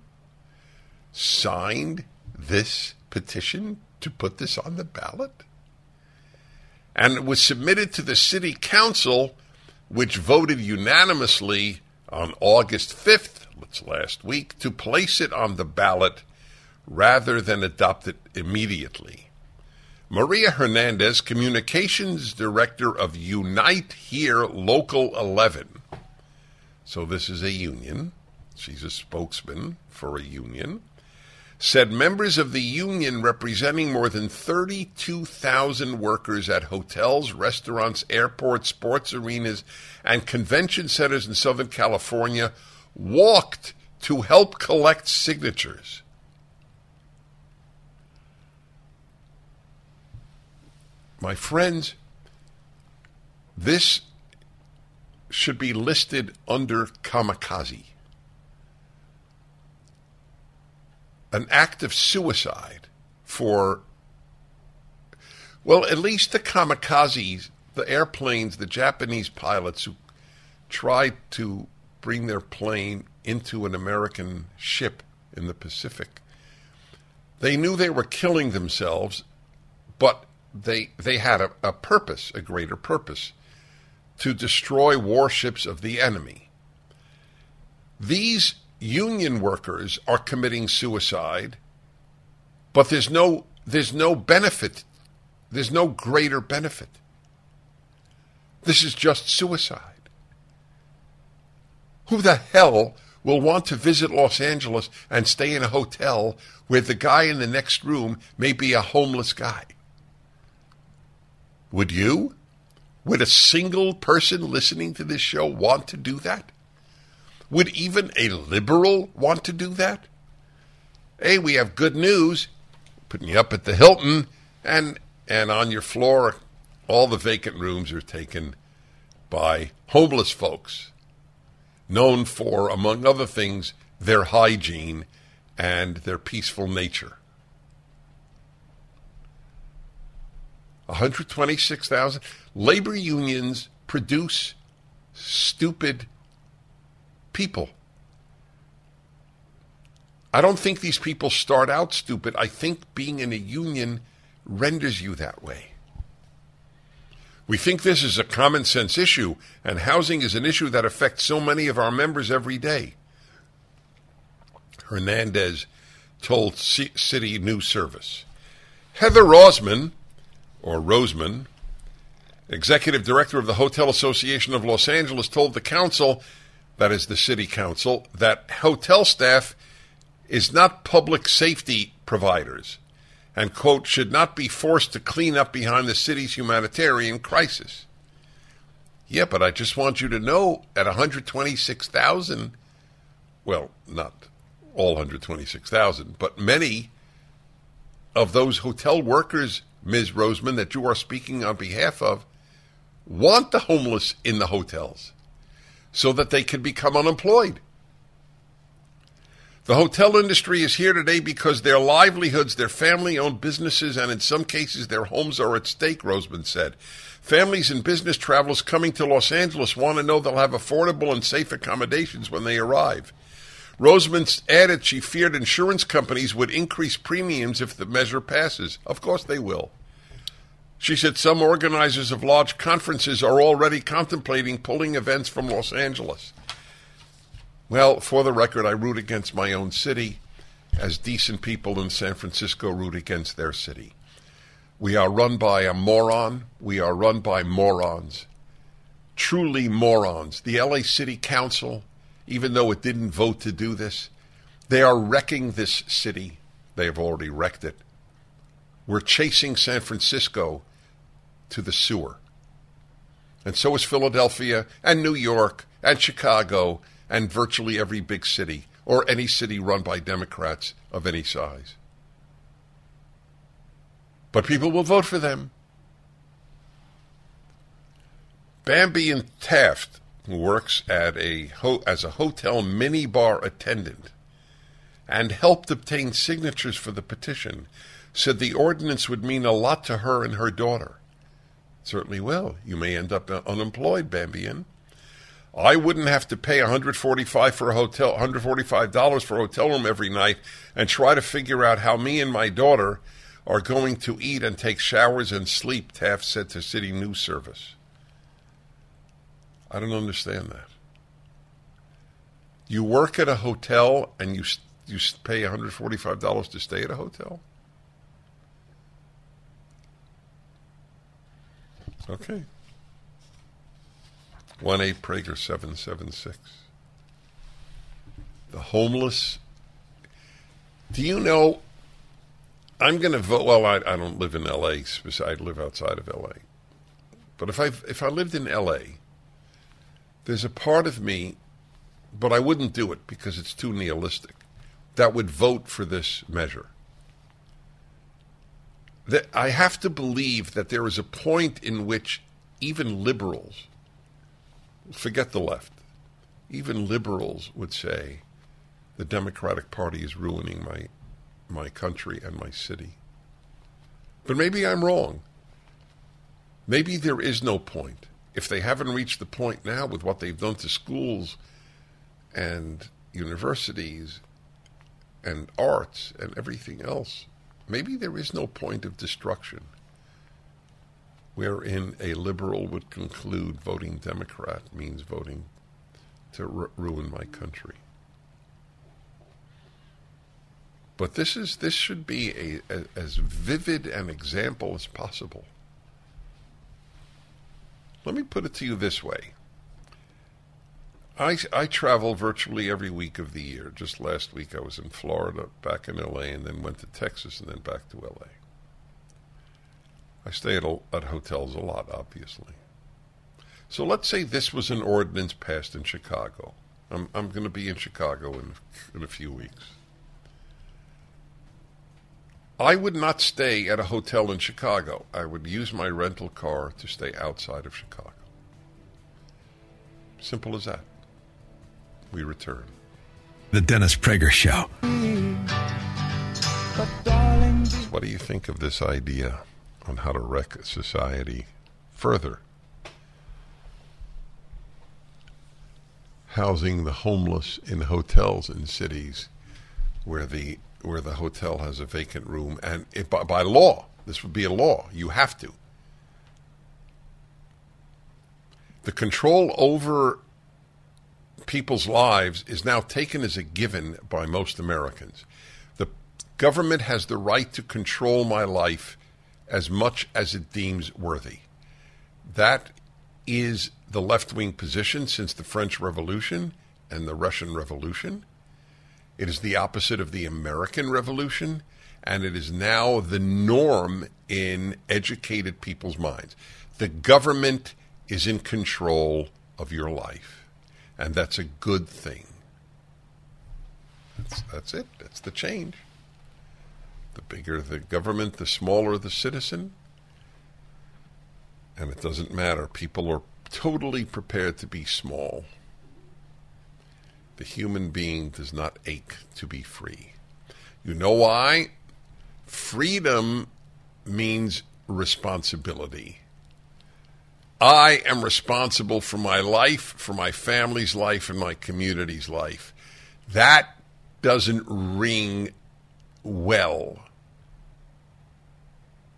signed this petition to put this on the ballot. And it was submitted to the city council, which voted unanimously on August 5th, it's last week, to place it on the ballot rather than adopt it immediately. Maria Hernandez, Communications Director of Unite Here Local 11. So this is a union. She's a spokesman for a union. Said members of the union representing more than 32,000 workers at hotels, restaurants, airports, sports arenas, and convention centers in Southern California walked to help collect signatures. My friends, this should be listed under kamikaze. An act of suicide for, well, at least the kamikazes, the airplanes, the Japanese pilots who tried to bring their plane into an American ship in the Pacific They knew they were killing themselves, but they they had a, a purpose, a greater purpose, to destroy warships of the enemy. These union workers are committing suicide, but there's no there's no benefit. There's no greater benefit. This is just suicide. Who the hell will want to visit Los Angeles and stay in a hotel where the guy in the next room may be a homeless guy? Would you? Would a single person listening to this show want to do that? Would even a liberal want to do that? Hey, we have good news. Putting you up at the Hilton and and on your floor all the vacant rooms are taken by homeless folks known for among other things their hygiene and their peaceful nature. 126,000. Labor unions produce stupid people. I don't think these people start out stupid. I think being in a union renders you that way. We think this is a common sense issue, and housing is an issue that affects so many of our members every day. Hernandez told C- City News Service. Heather Rozman, or Roseman, executive director of the Hotel Association of Los Angeles, told the council, that is the city council, that hotel staff is not public safety providers and, quote, should not be forced to clean up behind the city's humanitarian crisis. Yeah, but I just want you to know at 126,000, well, not all 126,000, but many of those hotel workers, Ms. Roseman, that you are speaking on behalf of, want the homeless in the hotels so that they can become unemployed. The hotel industry is here today because their livelihoods, their family owned businesses, and in some cases their homes are at stake, Roseman said. Families and business travelers coming to Los Angeles want to know they'll have affordable and safe accommodations when they arrive. Roseman added she feared insurance companies would increase premiums if the measure passes. Of course they will. She said some organizers of large conferences are already contemplating pulling events from Los Angeles. Well, for the record, I root against my own city as decent people in San Francisco root against their city. We are run by a moron. We are run by morons. Truly morons. The LA City Council, even though it didn't vote to do this, they are wrecking this city. They have already wrecked it. We're chasing San Francisco to the sewer. And so is Philadelphia and New York and Chicago and virtually every big city or any city run by Democrats of any size. But people will vote for them. Bambee and Taft, who works at a ho- as a hotel mini bar attendant and helped obtain signatures for the petition, said the ordinance would mean a lot to her and her daughter. Certainly will. You may end up unemployed, Bambian. I wouldn't have to pay 145 for a hotel, 145 dollars for a hotel room every night, and try to figure out how me and my daughter are going to eat and take showers and sleep. Taft said to City News Service. I don't understand that. You work at a hotel and you you pay 145 dollars to stay at a hotel. Okay. 1 8 Prager 776. The homeless. Do you know? I'm going to vote. Well, I, I don't live in L.A. I live outside of L.A. But if I if I lived in L.A., there's a part of me, but I wouldn't do it because it's too nihilistic, that would vote for this measure. That I have to believe that there is a point in which even liberals forget the left. Even liberals would say the Democratic Party is ruining my my country and my city. But maybe I'm wrong. Maybe there is no point. If they haven't reached the point now with what they've done to schools and universities and arts and everything else, maybe there is no point of destruction wherein a liberal would conclude voting Democrat means voting to ru- ruin my country. But this is this should be a, a, as vivid an example as possible. Let me put it to you this way. I, I travel virtually every week of the year. Just last week I was in Florida, back in LA, and then went to Texas and then back to LA. I stay at, at hotels a lot, obviously. So let's say this was an ordinance passed in Chicago. I'm, I'm going to be in Chicago in, in a few weeks. I would not stay at a hotel in Chicago. I would use my rental car to stay outside of Chicago. Simple as that. We return. The Dennis Prager Show. What do you think of this idea on how to wreck society further? Housing the homeless in hotels in cities where the where the hotel has a vacant room, and by, by law, this would be a law. You have to. The control over people's lives is now taken as a given by most Americans. The government has the right to control my life as much as it deems worthy. That is the left wing position since the French Revolution and the Russian Revolution. It is the opposite of the American Revolution, and it is now the norm in educated people's minds. The government is in control of your life, and that's a good thing. That's, that's it, that's the change. Bigger the government, the smaller the citizen. And it doesn't matter. People are totally prepared to be small. The human being does not ache to be free. You know why? Freedom means responsibility. I am responsible for my life, for my family's life, and my community's life. That doesn't ring well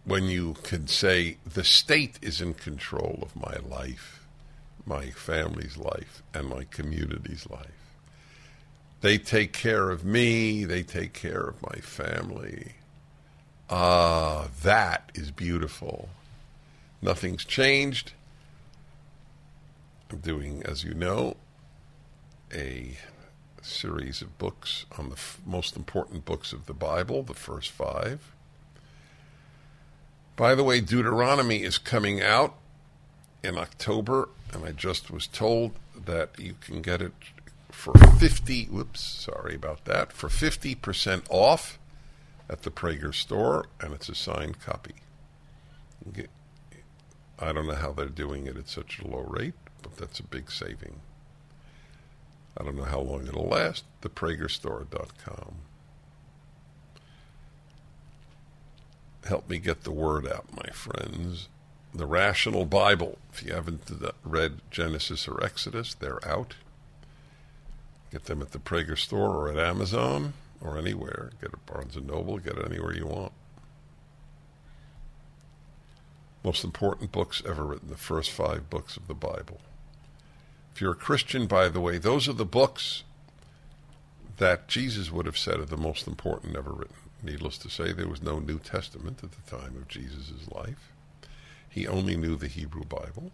when you can say the state is in control of my life, my family's life, and my community's life. They take care of me, they take care of my family. Ah, that is beautiful. Nothing's changed. I'm doing, as you know, a series of books on the f- most important books of the Bible, the first five. By the way, Deuteronomy is coming out in October, and I just was told that you can get it for 50, whoops, sorry about that, for 50% off at the Prager store, and it's a signed copy. I don't know how they're doing it at such a low rate, but that's a big saving. I don't know how long it'll last. ThePragerStore.com. Help me get the word out, my friends. The Rational Bible. If you haven't read Genesis or Exodus, they're out. Get them at the Prager store or at Amazon or anywhere. Get it at Barnes and Noble. Get it anywhere you want. Most important books ever written, the first five books of the Bible. If you're a Christian, by the way, those are the books that Jesus would have said are the most important ever written. Needless to say, there was no New Testament at the time of Jesus' life. He only knew the Hebrew Bible.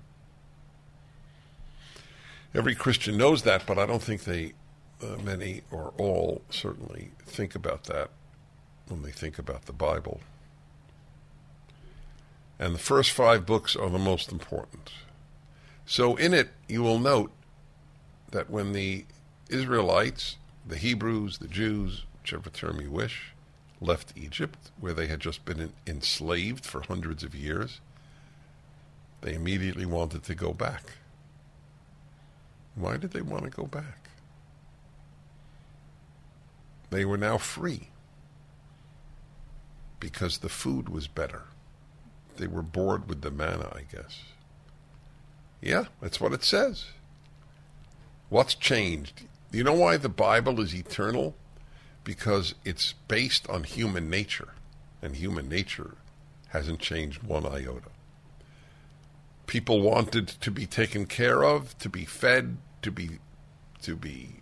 Every Christian knows that, but I don't think they, uh, many or all, certainly think about that when they think about the Bible. And the first five books are the most important. So in it, you will note that when the Israelites, the Hebrews, the Jews, whichever term you wish, left Egypt, where they had just been enslaved for hundreds of years, they immediately wanted to go back. Why did they want to go back? They were now free because the food was better. They were bored with the manna, I guess. Yeah, that's what it says. What's changed? You know why the Bible is eternal? Because it's based on human nature. and human nature hasn't changed one iota. People wanted to be taken care of, to be fed, to be to be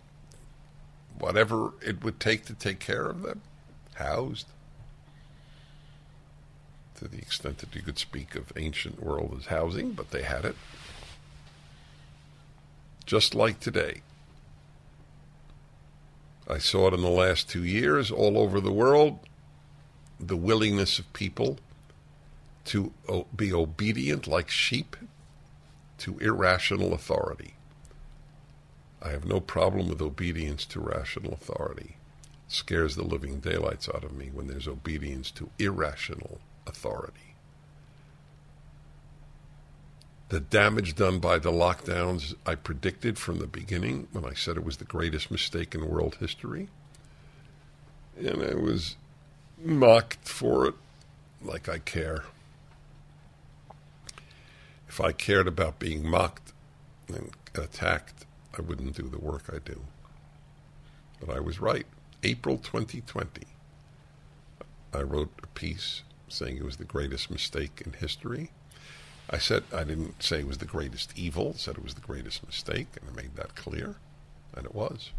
whatever it would take to take care of them, housed. To the extent that you could speak of ancient world as housing, but they had it. Just like today. I saw it in the last two years all over the world the willingness of people to be obedient like sheep to irrational authority. I have no problem with obedience to rational authority. It scares the living daylights out of me when there's obedience to irrational authority. The damage done by the lockdowns I predicted from the beginning when I said it was the greatest mistake in world history. And I was mocked for it like I care. If I cared about being mocked and attacked, I wouldn't do the work I do. But I was right. April 2020, I wrote a piece saying it was the greatest mistake in history. I said I didn't say it was the greatest evil, said it was the greatest mistake, and I made that clear, and it was.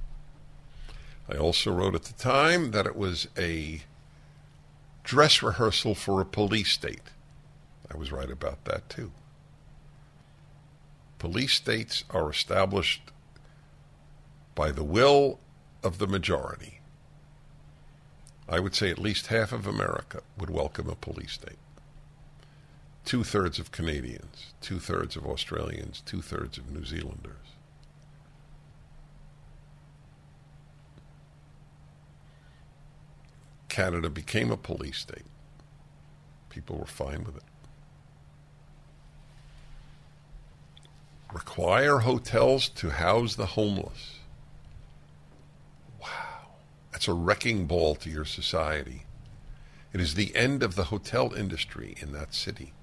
I also wrote at the time that it was a dress rehearsal for a police state. I was right about that too. Police states are established by the will of the majority. I would say at least half of America would welcome a police state. Two thirds of Canadians, two thirds of Australians, two thirds of New Zealanders. Canada became a police state. People were fine with it. Require hotels to house the homeless. Wow. That's a wrecking ball to your society. It is the end of the hotel industry in that city,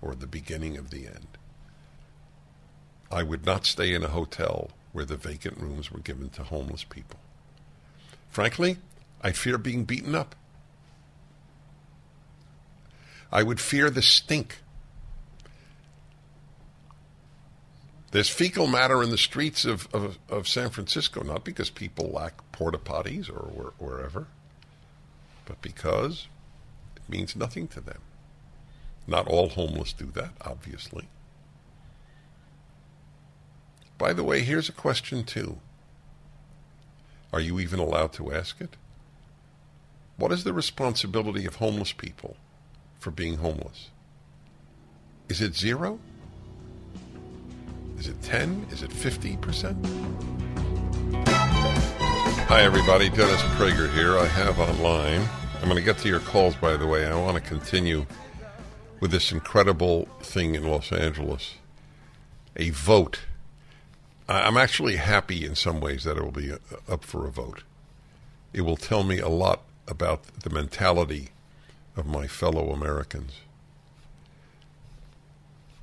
or the beginning of the end. I would not stay in a hotel where the vacant rooms were given to homeless people. Frankly, I fear being beaten up. I would fear the stink There's fecal matter in the streets of, of, of San Francisco, not because people lack porta potties or where, wherever, but because it means nothing to them. Not all homeless do that, obviously. By the way, here's a question, too. Are you even allowed to ask it? What is the responsibility of homeless people for being homeless? Is it zero? Is it 10? Is it 50%? Hi, everybody. Dennis Prager here. I have online. I'm going to get to your calls, by the way. I want to continue with this incredible thing in Los Angeles a vote. I'm actually happy in some ways that it will be uh, up for a vote. It will tell me a lot about the mentality of my fellow Americans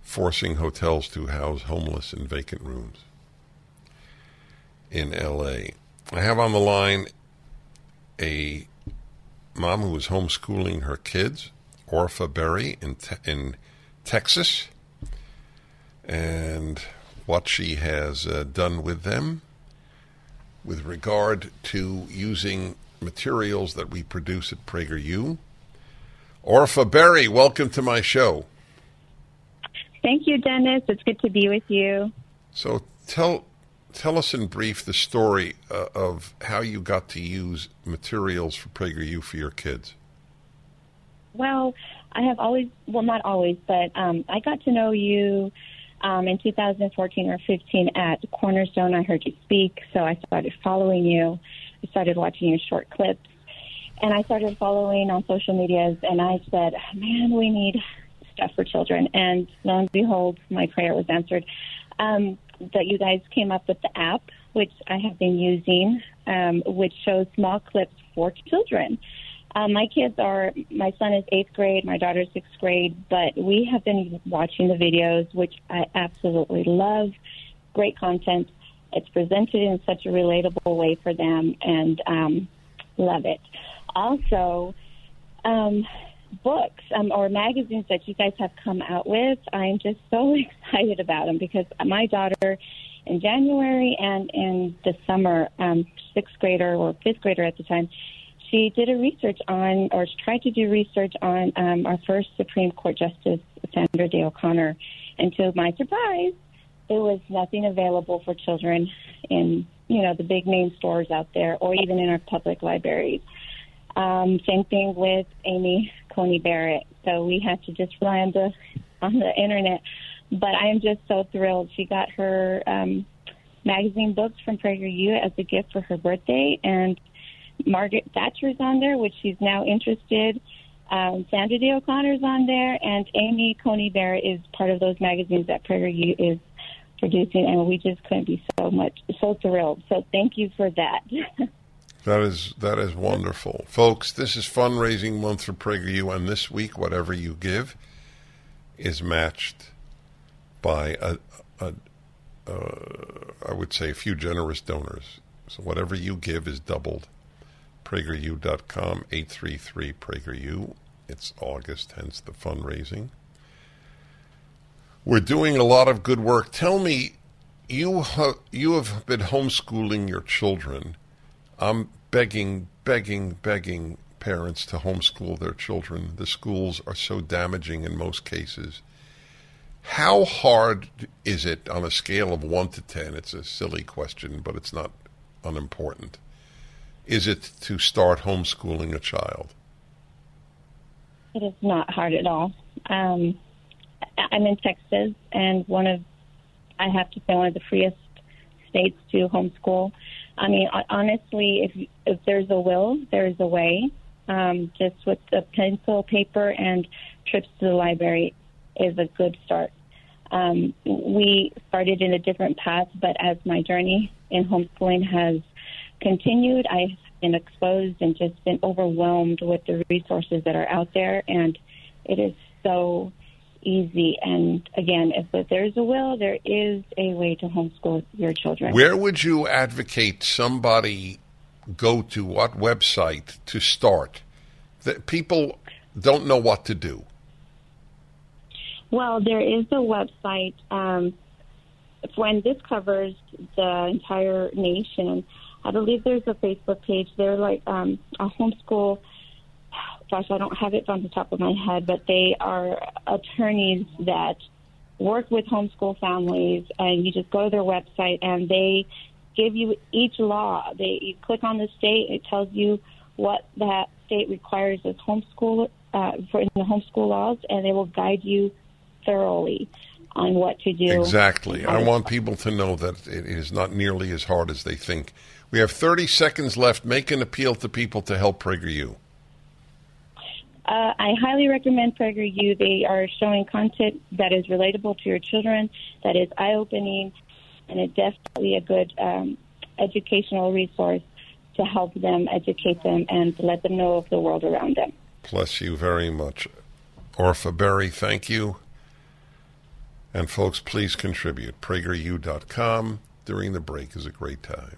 forcing hotels to house homeless in vacant rooms in LA. I have on the line a mom who is homeschooling her kids, Orpha Berry in te- in Texas, and what she has uh, done with them with regard to using materials that we produce at PragerU. Orpha Berry, welcome to my show. Thank you, Dennis. It's good to be with you. So tell tell us in brief the story uh, of how you got to use materials for PragerU for your kids. Well, I have always, well, not always, but um, I got to know you um, in 2014 or 15 at Cornerstone. I heard you speak, so I started following you. I started watching your short clips, and I started following on social medias. And I said, "Man, we need stuff for children. And lo and behold, my prayer was answered. Um, that you guys came up with the app, which I have been using, um, which shows small clips for children. Um, my kids are, my son is eighth grade, my daughter's sixth grade, but we have been watching the videos, which I absolutely love. Great content. It's presented in such a relatable way for them, and um, love it. Also, um, books um, or magazines that you guys have come out with. I'm just so excited about them because my daughter, in January and in the summer, um, sixth grader or fifth grader at the time, she did a research on or tried to do research on um, our first Supreme Court Justice Sandra Day O'Connor, and to my surprise, there was nothing available for children in you know the big name stores out there or even in our public libraries. Um, same thing with Amy Coney Barrett. So we had to just rely on the on the internet. But I am just so thrilled. She got her um, magazine books from PragerU as a gift for her birthday, and Margaret Thatcher's on there, which she's now interested. Um, Sandra Day O'Connor's on there, and Amy Coney Barrett is part of those magazines that PragerU is producing, and we just couldn't be so much so thrilled. So thank you for that. That is that is wonderful, folks. This is fundraising month for PragerU, and this week, whatever you give is matched by a, a, a I would say a few generous donors. So whatever you give is doubled. PragerU.com eight three three PragerU. It's August, hence the fundraising. We're doing a lot of good work. Tell me, you ha- you have been homeschooling your children I'm begging, begging, begging parents to homeschool their children. The schools are so damaging in most cases. How hard is it on a scale of 1 to 10? It's a silly question, but it's not unimportant. Is it to start homeschooling a child? It is not hard at all. Um, I'm in Texas, and one of, I have to say, one of the freest states to homeschool. I mean, honestly, if if there's a will, there's a way. Um, just with the pencil, paper, and trips to the library is a good start. Um, we started in a different path, but as my journey in homeschooling has continued, I've been exposed and just been overwhelmed with the resources that are out there, and it is so easy. And again, if there's a will, there is a way to homeschool your children. Where would you advocate somebody go to? What website to start? That people don't know what to do. Well, there is a website. Um, when this covers the entire nation, I believe there's a Facebook page. They're like um, a homeschool gosh, I don't have it on the top of my head, but they are attorneys that work with homeschool families, and you just go to their website and they give you each law. They you click on the state, it tells you what that state requires as homeschool uh, for in the homeschool laws, and they will guide you thoroughly on what to do. Exactly. I want people to know that it is not nearly as hard as they think. We have 30 seconds left. Make an appeal to people to help PragerU. Uh, I highly recommend PragerU. They are showing content that is relatable to your children, that is eye opening, and it's definitely a good um, educational resource to help them educate them and let them know of the world around them. Bless you very much. Orpha Berry, thank you. And folks, please contribute. PragerU.com during the break is a great time.